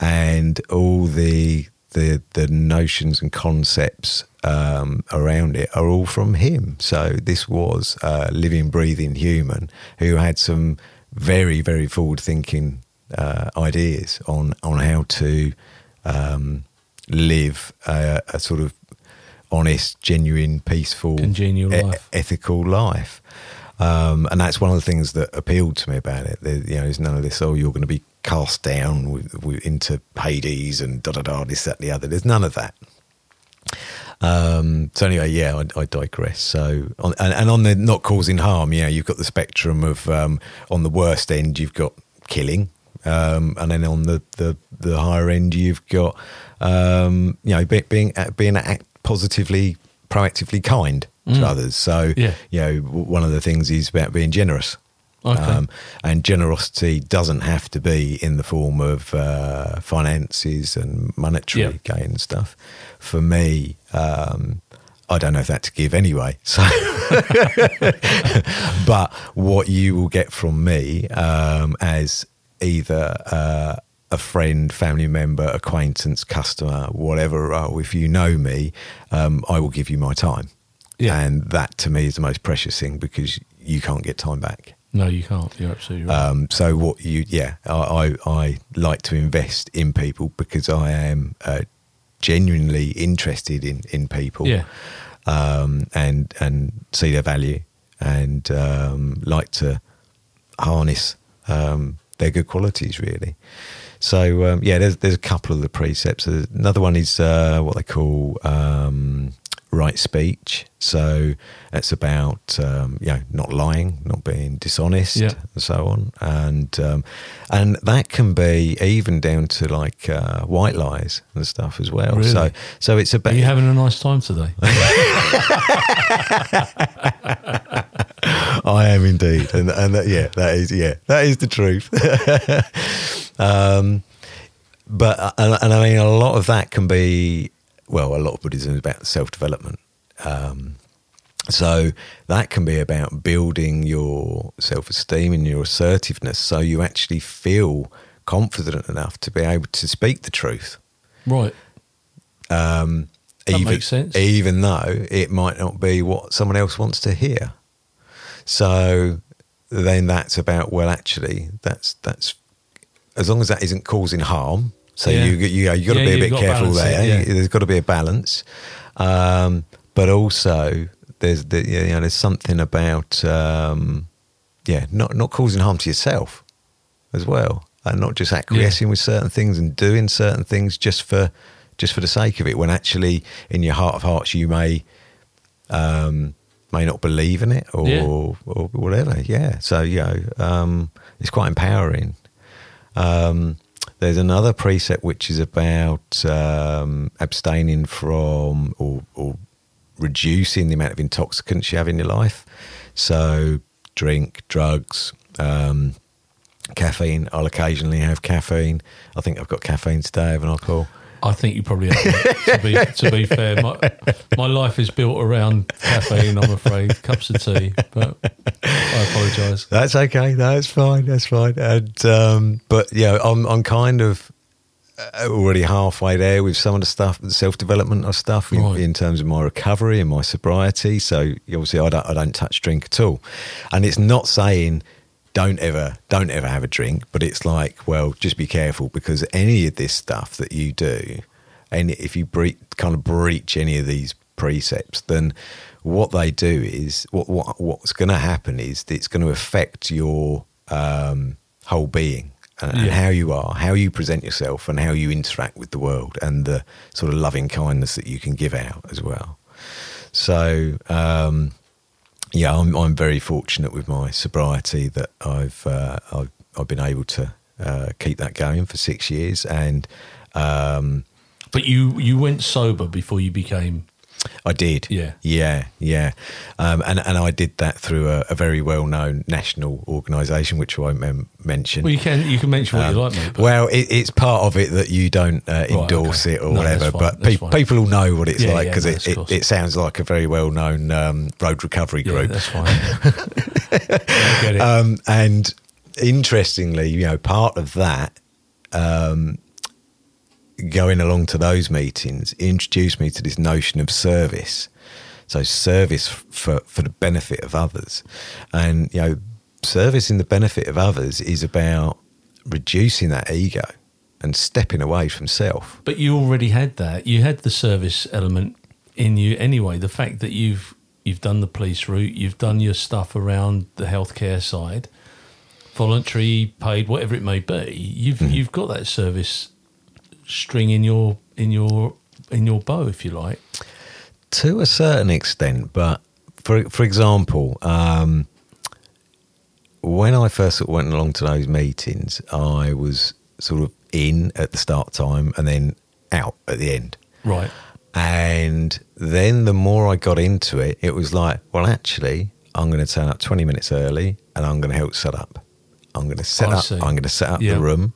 and all the the the notions and concepts um, around it are all from him. So this was a living, breathing human who had some very, very forward-thinking uh, ideas on on how to um, live a, a sort of honest, genuine, peaceful, Congenial e- life. ethical life. Um, and that's one of the things that appealed to me about it. You know, there's none of this. Oh, you're going to be cast down with, with, into Hades and da da da. This, that, the other. There's none of that. Um, so anyway, yeah, I, I digress. So, on, and, and on the not causing harm, yeah, you've got the spectrum of um, on the worst end, you've got killing, um, and then on the, the, the higher end, you've got um, you know be, being being positively, proactively kind to others. So, Yeah. you know, one of the things is about being generous. Okay. Um, and generosity doesn't have to be in the form of uh, finances and monetary Yeah. gain and stuff. For me, um, I don't know if that to give anyway. So, but what you will get from me um, as either uh, a friend, family member, acquaintance, customer, whatever if you know me, um, I will give you my time. Yeah. And that to me is the most precious thing because you can't get time back. No, you can't. You're absolutely right. Um, so what you, yeah, I, I, I like to invest in people because I am uh, genuinely interested in in people, yeah. um, and and see their value, and um, like to harness um, their good qualities really. So um, yeah, there's there's a couple of the precepts. Another one is uh, what they call um, right speech. So it's about um, you know not lying, not being dishonest, Yeah. and so on. And um, and that can be even down to like uh, white lies and stuff as well. Really? So so it's Are about you having a nice time today? I am indeed, and and that, yeah, that is yeah, that is the truth. um, but uh, and, and I mean, a lot of that can be well, a lot of Buddhism is about self development. Um, so that can be about building your self esteem and your assertiveness, so you actually feel confident enough to be able to speak the truth. right. Um, That even, makes sense. Even though it might not be what someone else wants to hear. So then that's about well, actually, that's that's as long as that isn't causing harm. So Yeah. you you know, you got to Yeah, be a bit careful it, there. yeah. There's got to be a balance, um, but also there's the, you know there's something about um, yeah not not causing harm to yourself as well, and not just acquiescing with certain things and doing certain things just for just for the sake of it. When actually, in your heart of hearts, you may um, may not believe in it or Yeah. or whatever. Yeah, so you know, um, it's quite empowering. Um, there's another precept which is about um, abstaining from or, or reducing the amount of intoxicants you have in your life. So, drink, drugs, um, caffeine. I'll occasionally have caffeine. I think I've got caffeine today, haven't I, Paul? I think you probably have. to, be, to be fair, my, my life is built around caffeine, I'm afraid, cups of tea, but I apologise. That's okay. That's fine. That's fine. And um, but yeah, I'm I'm kind of uh, already halfway there with some of the stuff, the self development of stuff in, Right. in terms of my recovery and my sobriety. So obviously, I don't I don't touch drink at all, and it's not saying don't ever don't ever have a drink, but it's like well, just be careful because any of this stuff that you do, and if you bre- kind of breach any of these precepts, then what they do is what what what's going to happen is that it's going to affect your um, whole being and, and how you are, how you present yourself, and how you interact with the world, and the sort of loving kindness that you can give out as well. So. Um, yeah, I'm I'm very fortunate with my sobriety that I've uh, I've, I've been able to uh, keep that going for six years, and um, But you, you went sober before you became. I did. Yeah. yeah, yeah, um, and and I did that through a, a very well known national organisation, which I won't mem- mention. Well, you can you can mention what Um, you like, mate. Well, it, it's part of it that you don't uh, endorse okay. it or No, whatever, but pe- people will know what it's Yeah, like because no, it, it, it sounds like a very well known um, road recovery yeah, group. that's fine. I get it. Um, and interestingly, you know, part of that, um, going along to those meetings, introduced me to this notion of service. So service for for the benefit of others, and you know, service in the benefit of others is about reducing that ego and stepping away from self. But you already had that. You had the service element in you anyway. The fact that you've you've done the police route, you've done your stuff around the healthcare side, voluntary, paid, whatever it may be. You've Mm-hmm. you've got that service string in your in your in your bow, if you like. to a certain extent, but for for example, um, when I first went along to those meetings, I was sort of in at the start time and then out at the end. Right. And then the more I got into it, it was like, well, actually, I'm going to turn up 20 minutes early and I'm going to help set up. I'm going to set I up. see. I'm going to set up Yeah. the room.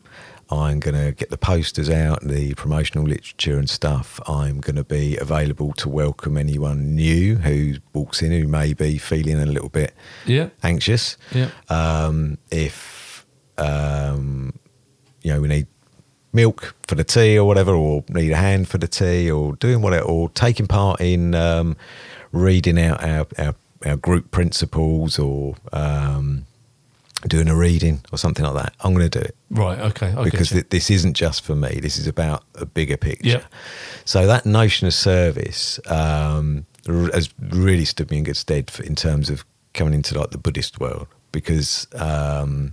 I'm going to get the posters out, the promotional literature and stuff. I'm going to be available to welcome anyone new who walks in who may be feeling a little bit Yeah. anxious. Yeah. Um, if um, you know we need milk for the tea or whatever, or need a hand for the tea, or doing whatever, or taking part in um, reading out our, our our group principles, or um, doing a reading or something like that, I'm going to do it Right. Okay. I because th- this isn't just for me. This is about a bigger picture. Yep. So that notion of service um, r- has really stood me in good stead for, in terms of coming into like the Buddhist world because um,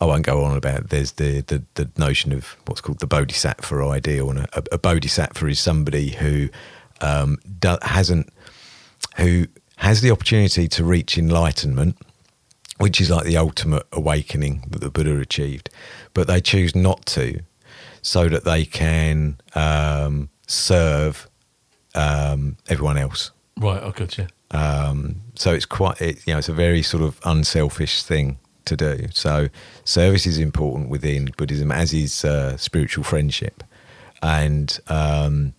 I won't go on about. There's the, the the notion of what's called the bodhisattva ideal, and a, a bodhisattva is somebody who um, do, hasn't who has the opportunity to reach enlightenment which is like the ultimate awakening that the Buddha achieved, but they choose not to, so that they can um, serve um, everyone else. right. I got you. Um, so it's quite, it, you know, it's a very sort of unselfish thing to do. So service is important within Buddhism, as is uh, spiritual friendship, and um,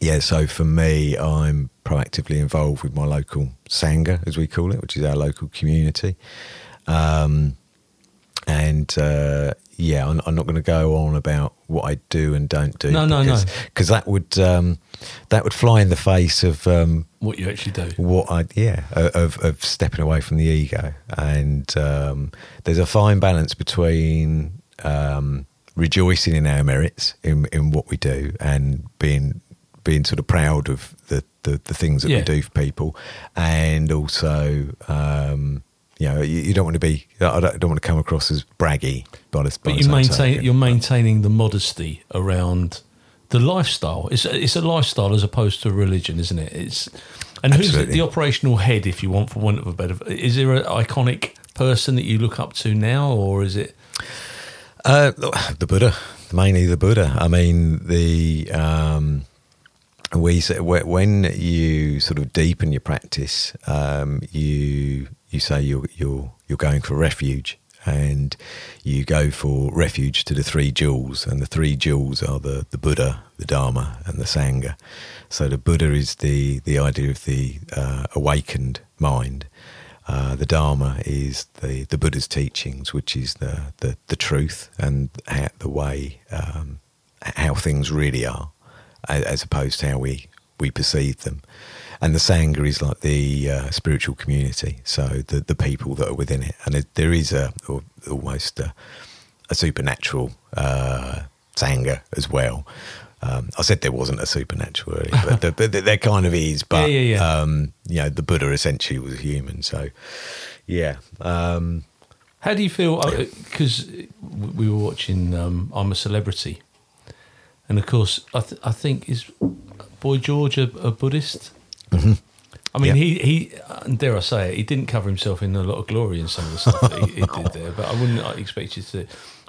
yeah. So for me, I'm proactively involved with my local sangha, as we call it, which is our local community. Um, and uh, yeah, I'm, I'm not going to go on about what I do and don't do. No, no, no. because, Because that would um, that would fly in the face of um, What you actually do. what I yeah of of stepping away from the ego, and um, there's a fine balance between um, rejoicing in our merits in in what we do and being being sort of proud of the the, the things that Yeah. we do for people, and also. Um, you know, you, you don't want to be. I don't, don't want to come across as braggy, by the, But you maintain token. you're maintaining the modesty around the lifestyle. It's a, it's a lifestyle as opposed to a religion, isn't it? It's and who's the, the operational head, if you want, for want of a better. Is there an iconic person that you look up to now, or is it? Uh, the Buddha, mainly the Buddha. I mean, the um, we when you sort of deepen your practice, um, you you say you're you're you're going for refuge, and you go for refuge to the three jewels, and the three jewels are the the Buddha, the Dharma, and the Sangha. So the Buddha is the the idea of the uh, awakened mind. Uh, the Dharma is the, the Buddha's teachings, which is the, the, the truth and the way um, how things really are, as opposed to how we, we perceive them. And the Sangha is like the uh, spiritual community, so the, the people that are within it. And it, there is a al- almost a, a supernatural uh, Sangha as well. Um, I said there wasn't a supernatural, earlier, but, the, but there kind of is. But Yeah, yeah, yeah. Um, you know, the Buddha essentially was human. So, yeah. Um, How do you feel? Because we were watching um, I'm a Celebrity, and of course, I, th- I think is Boy George a, a Buddhist. I mean, Yeah. he he dare I say it, he didn't cover himself in a lot of glory in some of the stuff that he, he did there. But I wouldn't expect you to.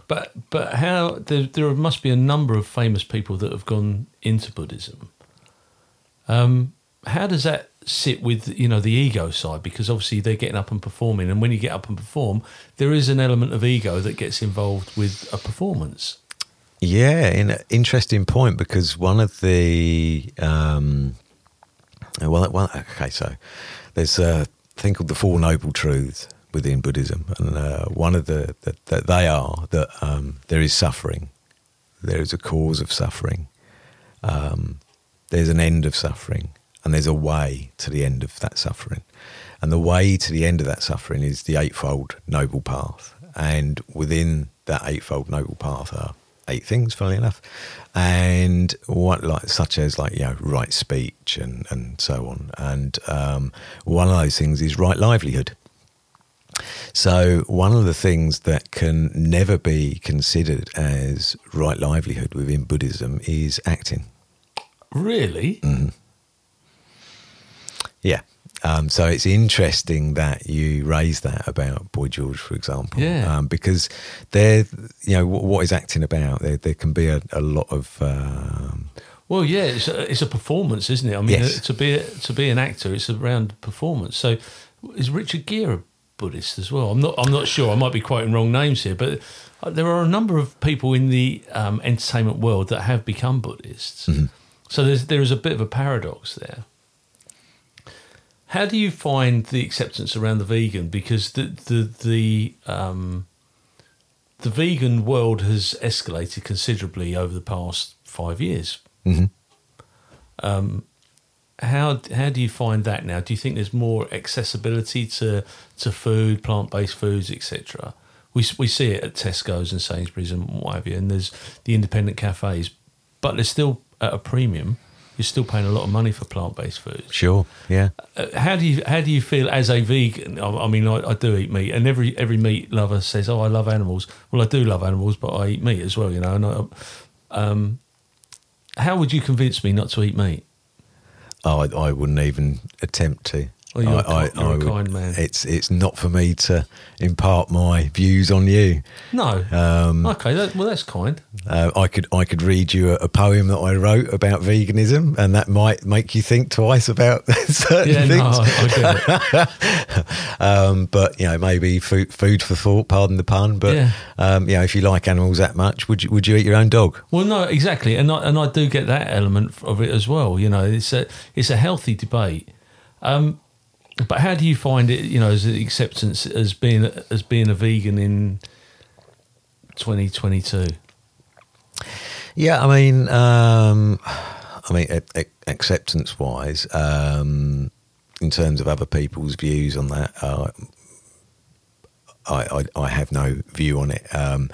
But but how there there must be a number of famous people that have gone into Buddhism. Um, how does that sit with you know the ego side? Because obviously they're getting up and performing, and when you get up and perform, there is an element of ego that gets involved with a performance. Yeah, an interesting point because one of the um, well, well, okay, so there's a thing called the Four Noble Truths within Buddhism, and uh, one of the that, they are that um, there is suffering, there is a cause of suffering, um, there's an end of suffering, and there's a way to the end of that suffering, and the way to the end of that suffering is the eightfold noble path, and within that eightfold noble path are eight things, funnily enough, and what like such as like you know right speech and and so on, and um, one of those things is right livelihood. So one of the things that can never be considered as right livelihood within Buddhism is acting. Really? Yeah. Um, so it's interesting that you raise that about Boy George, for example, Yeah. um, because there, you know, what, what is acting about? There, there can be a, a lot of um, Well, yeah, it's a, it's a performance, isn't it? I mean, Yes. uh, to be a, to be an actor, it's around performance. So, is Richard Gere a Buddhist as well. I'm not. I'm not sure. I might be quoting wrong names here, but uh, there are a number of people in the um, entertainment world that have become Buddhists. So there's there is a bit of a paradox there. How do you find the acceptance around the vegan? Because the the the um, the vegan world has escalated considerably over the past five years. Um, how how do you find that now? Do you think there's more accessibility to to food, plant based foods, etc.? We we see it at Tesco's and Sainsbury's and what have you, and there's the independent cafes, but they're still at a premium. You're still paying a lot of money for plant based foods. Sure. Yeah. Uh, how do you how do you feel as a vegan? I, I mean, I, I do eat meat, and every every meat lover says, "Oh, I love animals." Well, I do love animals, but I eat meat as well. You know, and I, um, how would you convince me not to eat meat? I, I wouldn't even attempt to. Well, you're I, a you're a kind man. It's it's not for me to impart my views on you. No. Um, okay, that, well, that's kind. Uh, I could I could read you a, a poem that I wrote about veganism, and that might make you think twice about certain Yeah, things. no, I, I get it. um, but you know, maybe food, food for thought. Pardon the pun. But Yeah. um, you know, if you like animals that much, would you would you eat your own dog? Well, no, exactly, and I, and I do get that element of it as well. You know, it's a it's a healthy debate. Um, but how do you find it? You know, as an acceptance as being as being a vegan in 2022. Yeah, I mean, um, I mean, a- a- acceptance-wise, um, in terms of other people's views on that, uh, I, I I have no view on it. Um,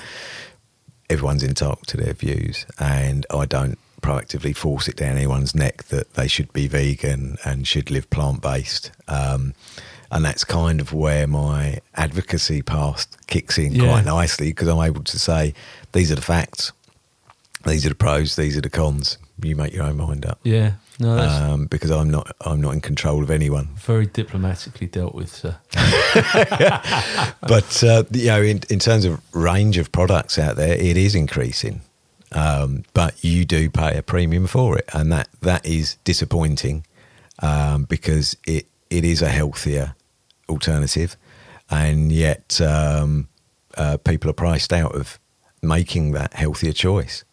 everyone's entitled to their views, and I don't proactively force it down anyone's neck that they should be vegan and should live plant-based. Um, and that's kind of where my advocacy past kicks in Yeah. quite nicely because I'm able to say these are the facts these are the pros, these are the cons. You make your own mind up. Yeah, no, that's Um, because I'm not, I'm not in control of anyone. very diplomatically dealt with, sir. But uh, you know, in, in terms of range of products out there, it is increasing. Um, but you do pay a premium for it, and that that is disappointing um, because it it is a healthier alternative, and yet um, uh, people are priced out of making that healthier choice.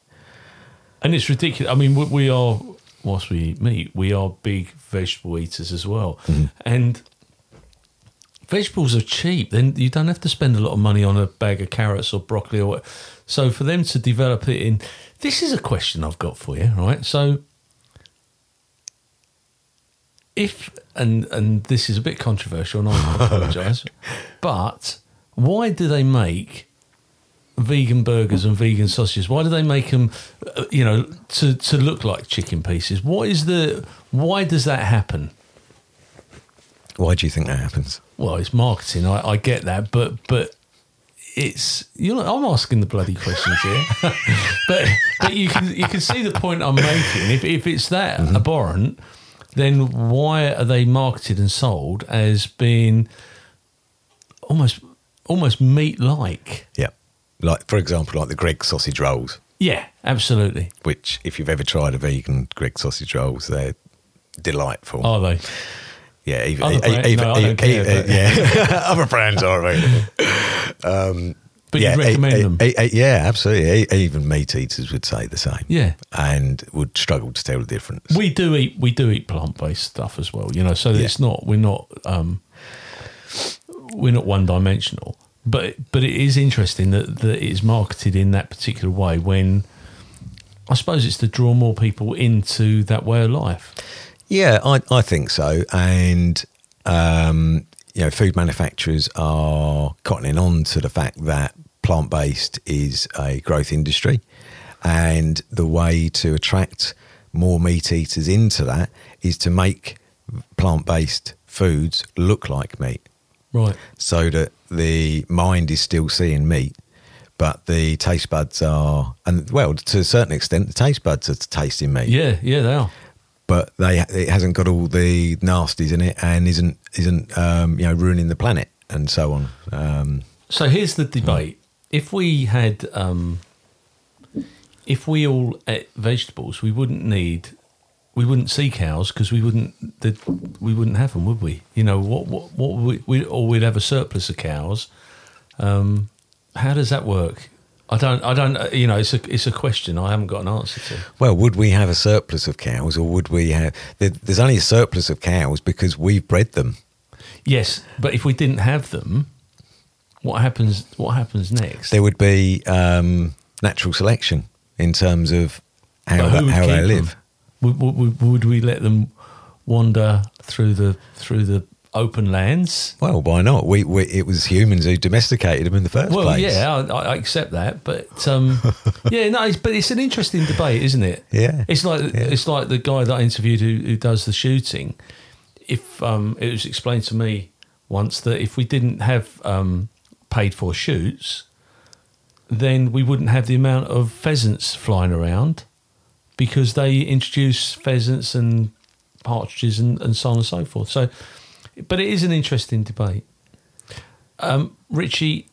And it's ridiculous. I mean, we, we are, whilst we eat meat, we are big vegetable eaters as well. And vegetables are cheap. Then you don't have to spend a lot of money on a bag of carrots or broccoli or what. So for them to develop it in, this is a question I've got for you, right? So if and and this is a bit controversial, and I apologise, but why do they make vegan burgers and vegan sausages? Why do they make them, uh, you know, to to look like chicken pieces? What is the why does that happen? Why do you think that happens? Well, it's marketing. I, I get that, but but it's you know I'm asking the bloody questions here, but but you can you can see the point I'm making. If if it's that mm-hmm. abhorrent, then why are they marketed and sold as being almost almost meat like? Yeah. Like, for example, like the Greggs sausage rolls, Yeah, absolutely. which, if you've ever tried a vegan Greggs sausage rolls, they're delightful. Are they? Yeah, even, Other brand- even, no, I care, even- yeah, other brands are available. But yeah, you recommend e- them? e- e- yeah, absolutely. Even meat eaters would say the same. Yeah. and would struggle to tell the difference. we do eat we do eat plant based stuff as well, you know. So Yeah. it's not we're not um, we're not one dimensional. But but it is interesting that that it is marketed in that particular way. When I suppose it's to draw more people into that way of life. Yeah, I, I think so. And, um, you know, food manufacturers are cottoning on to the fact that plant based is a growth industry. And the way to attract more meat eaters into that is to make plant based foods look like meat Right. so that the mind is still seeing meat. But the taste buds are, and well, to a certain extent, the taste buds are tasting meat Yeah. Yeah. They are. But they it hasn't got all the nasties in it and isn't isn't um, you know ruining the planet and so on. Um, So here's the debate: if we had, um, if we all ate vegetables, we wouldn't need we wouldn't see cows because we wouldn't the, we wouldn't have them, would we? You know what what what we, we or we'd have a surplus of cows. Um, how does that work? I don't I don't uh, you know it's a it's a question I haven't got an answer to. Well, would we have a surplus of cows, or would we have? there- There's only a surplus of cows because we've bred them. Yes, but if we didn't have them, what happens? What happens next? There would be um, natural selection in terms of how that, how they live. Would, would, would, would we let them wander through the through the open lands? Well, why not? We, we it was humans who domesticated them in the first Well, place. Well, yeah, I, I accept that, but um, yeah, no, it's, but it's an interesting debate, isn't it? Yeah. it's like Yeah. it's like the guy that I interviewed who, who does the shooting. If um, it was explained to me once that if we didn't have um, paid for shoots, then we wouldn't have the amount of pheasants flying around because they introduce pheasants and partridges and, and so on and so forth. So, but it is an interesting debate. Um, Richie,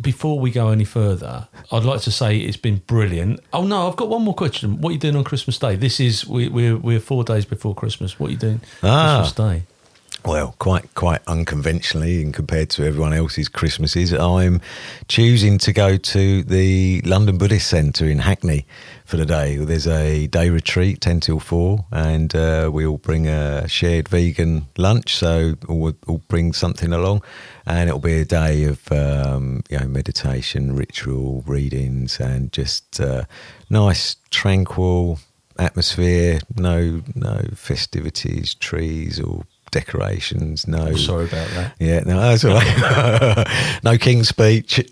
before we go any further, I'd like to say it's been brilliant. Oh no, I've got one more question. What are you doing on Christmas Day? This is we, we're we're four days before Christmas. What are you doing Ah. Christmas Day? Well, quite quite unconventionally, and compared to everyone else's Christmases, I'm choosing to go to the London Buddhist Centre in Hackney for the day. There's a day retreat, ten till four, and uh, we'll bring a shared vegan lunch. So we'll, we'll bring something along, and it'll be a day of um, you know meditation, ritual readings, and just uh, nice, tranquil atmosphere. No no festivities, trees or decorations. No. Oh, sorry about that. Yeah, no, that's all right. no King's speech.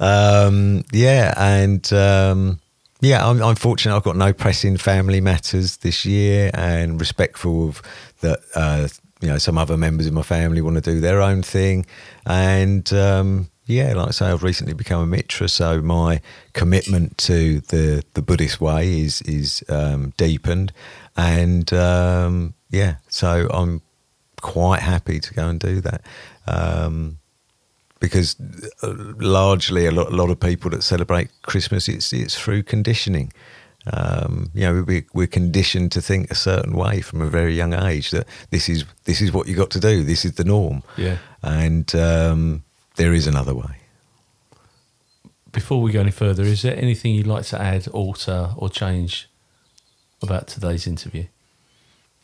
um, yeah, and um, yeah, I'm, I'm fortunate. I've got no pressing family matters this year, and respectful of that. Uh, you know, some other members of my family want to do their own thing, and um, yeah, like I say, I've recently become a mitra, so my commitment to the the Buddhist way is is um, deepened, and um, yeah, so I'm quite happy to go and do that. Um, because uh, largely a lot, a lot of people that celebrate Christmas, it's it's through conditioning. Um, you know, we, we're conditioned to think a certain way from a very young age that this is this is what you got to do. This is the norm. Yeah. and um, there is another way. Before we go any further, is there anything you'd like to add, alter, or change about today's interview?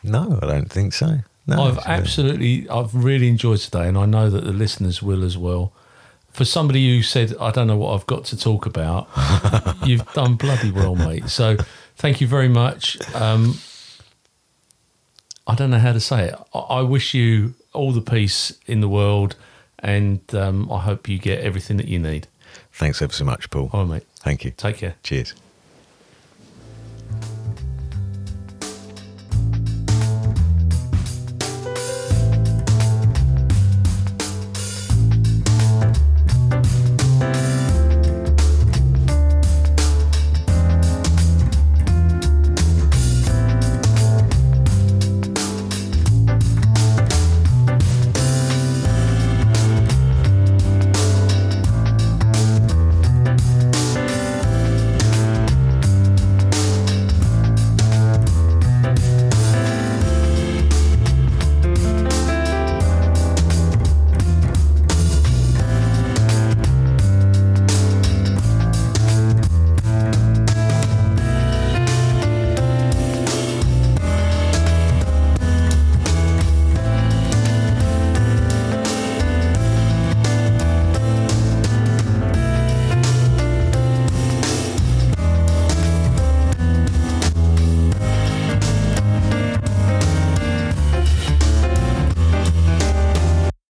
No, I don't think so. No, I've absolutely, I've really enjoyed today, and I know that the listeners will as well. For somebody who said, "I don't know what I've got to talk about," you've done bloody well, mate. So, thank you very much. Um, I don't know how to say it. I, I wish you all the peace in the world, and um, I hope you get everything that you need. Thanks ever so much, Paul. All right, mate. Thank you. Take care. Cheers.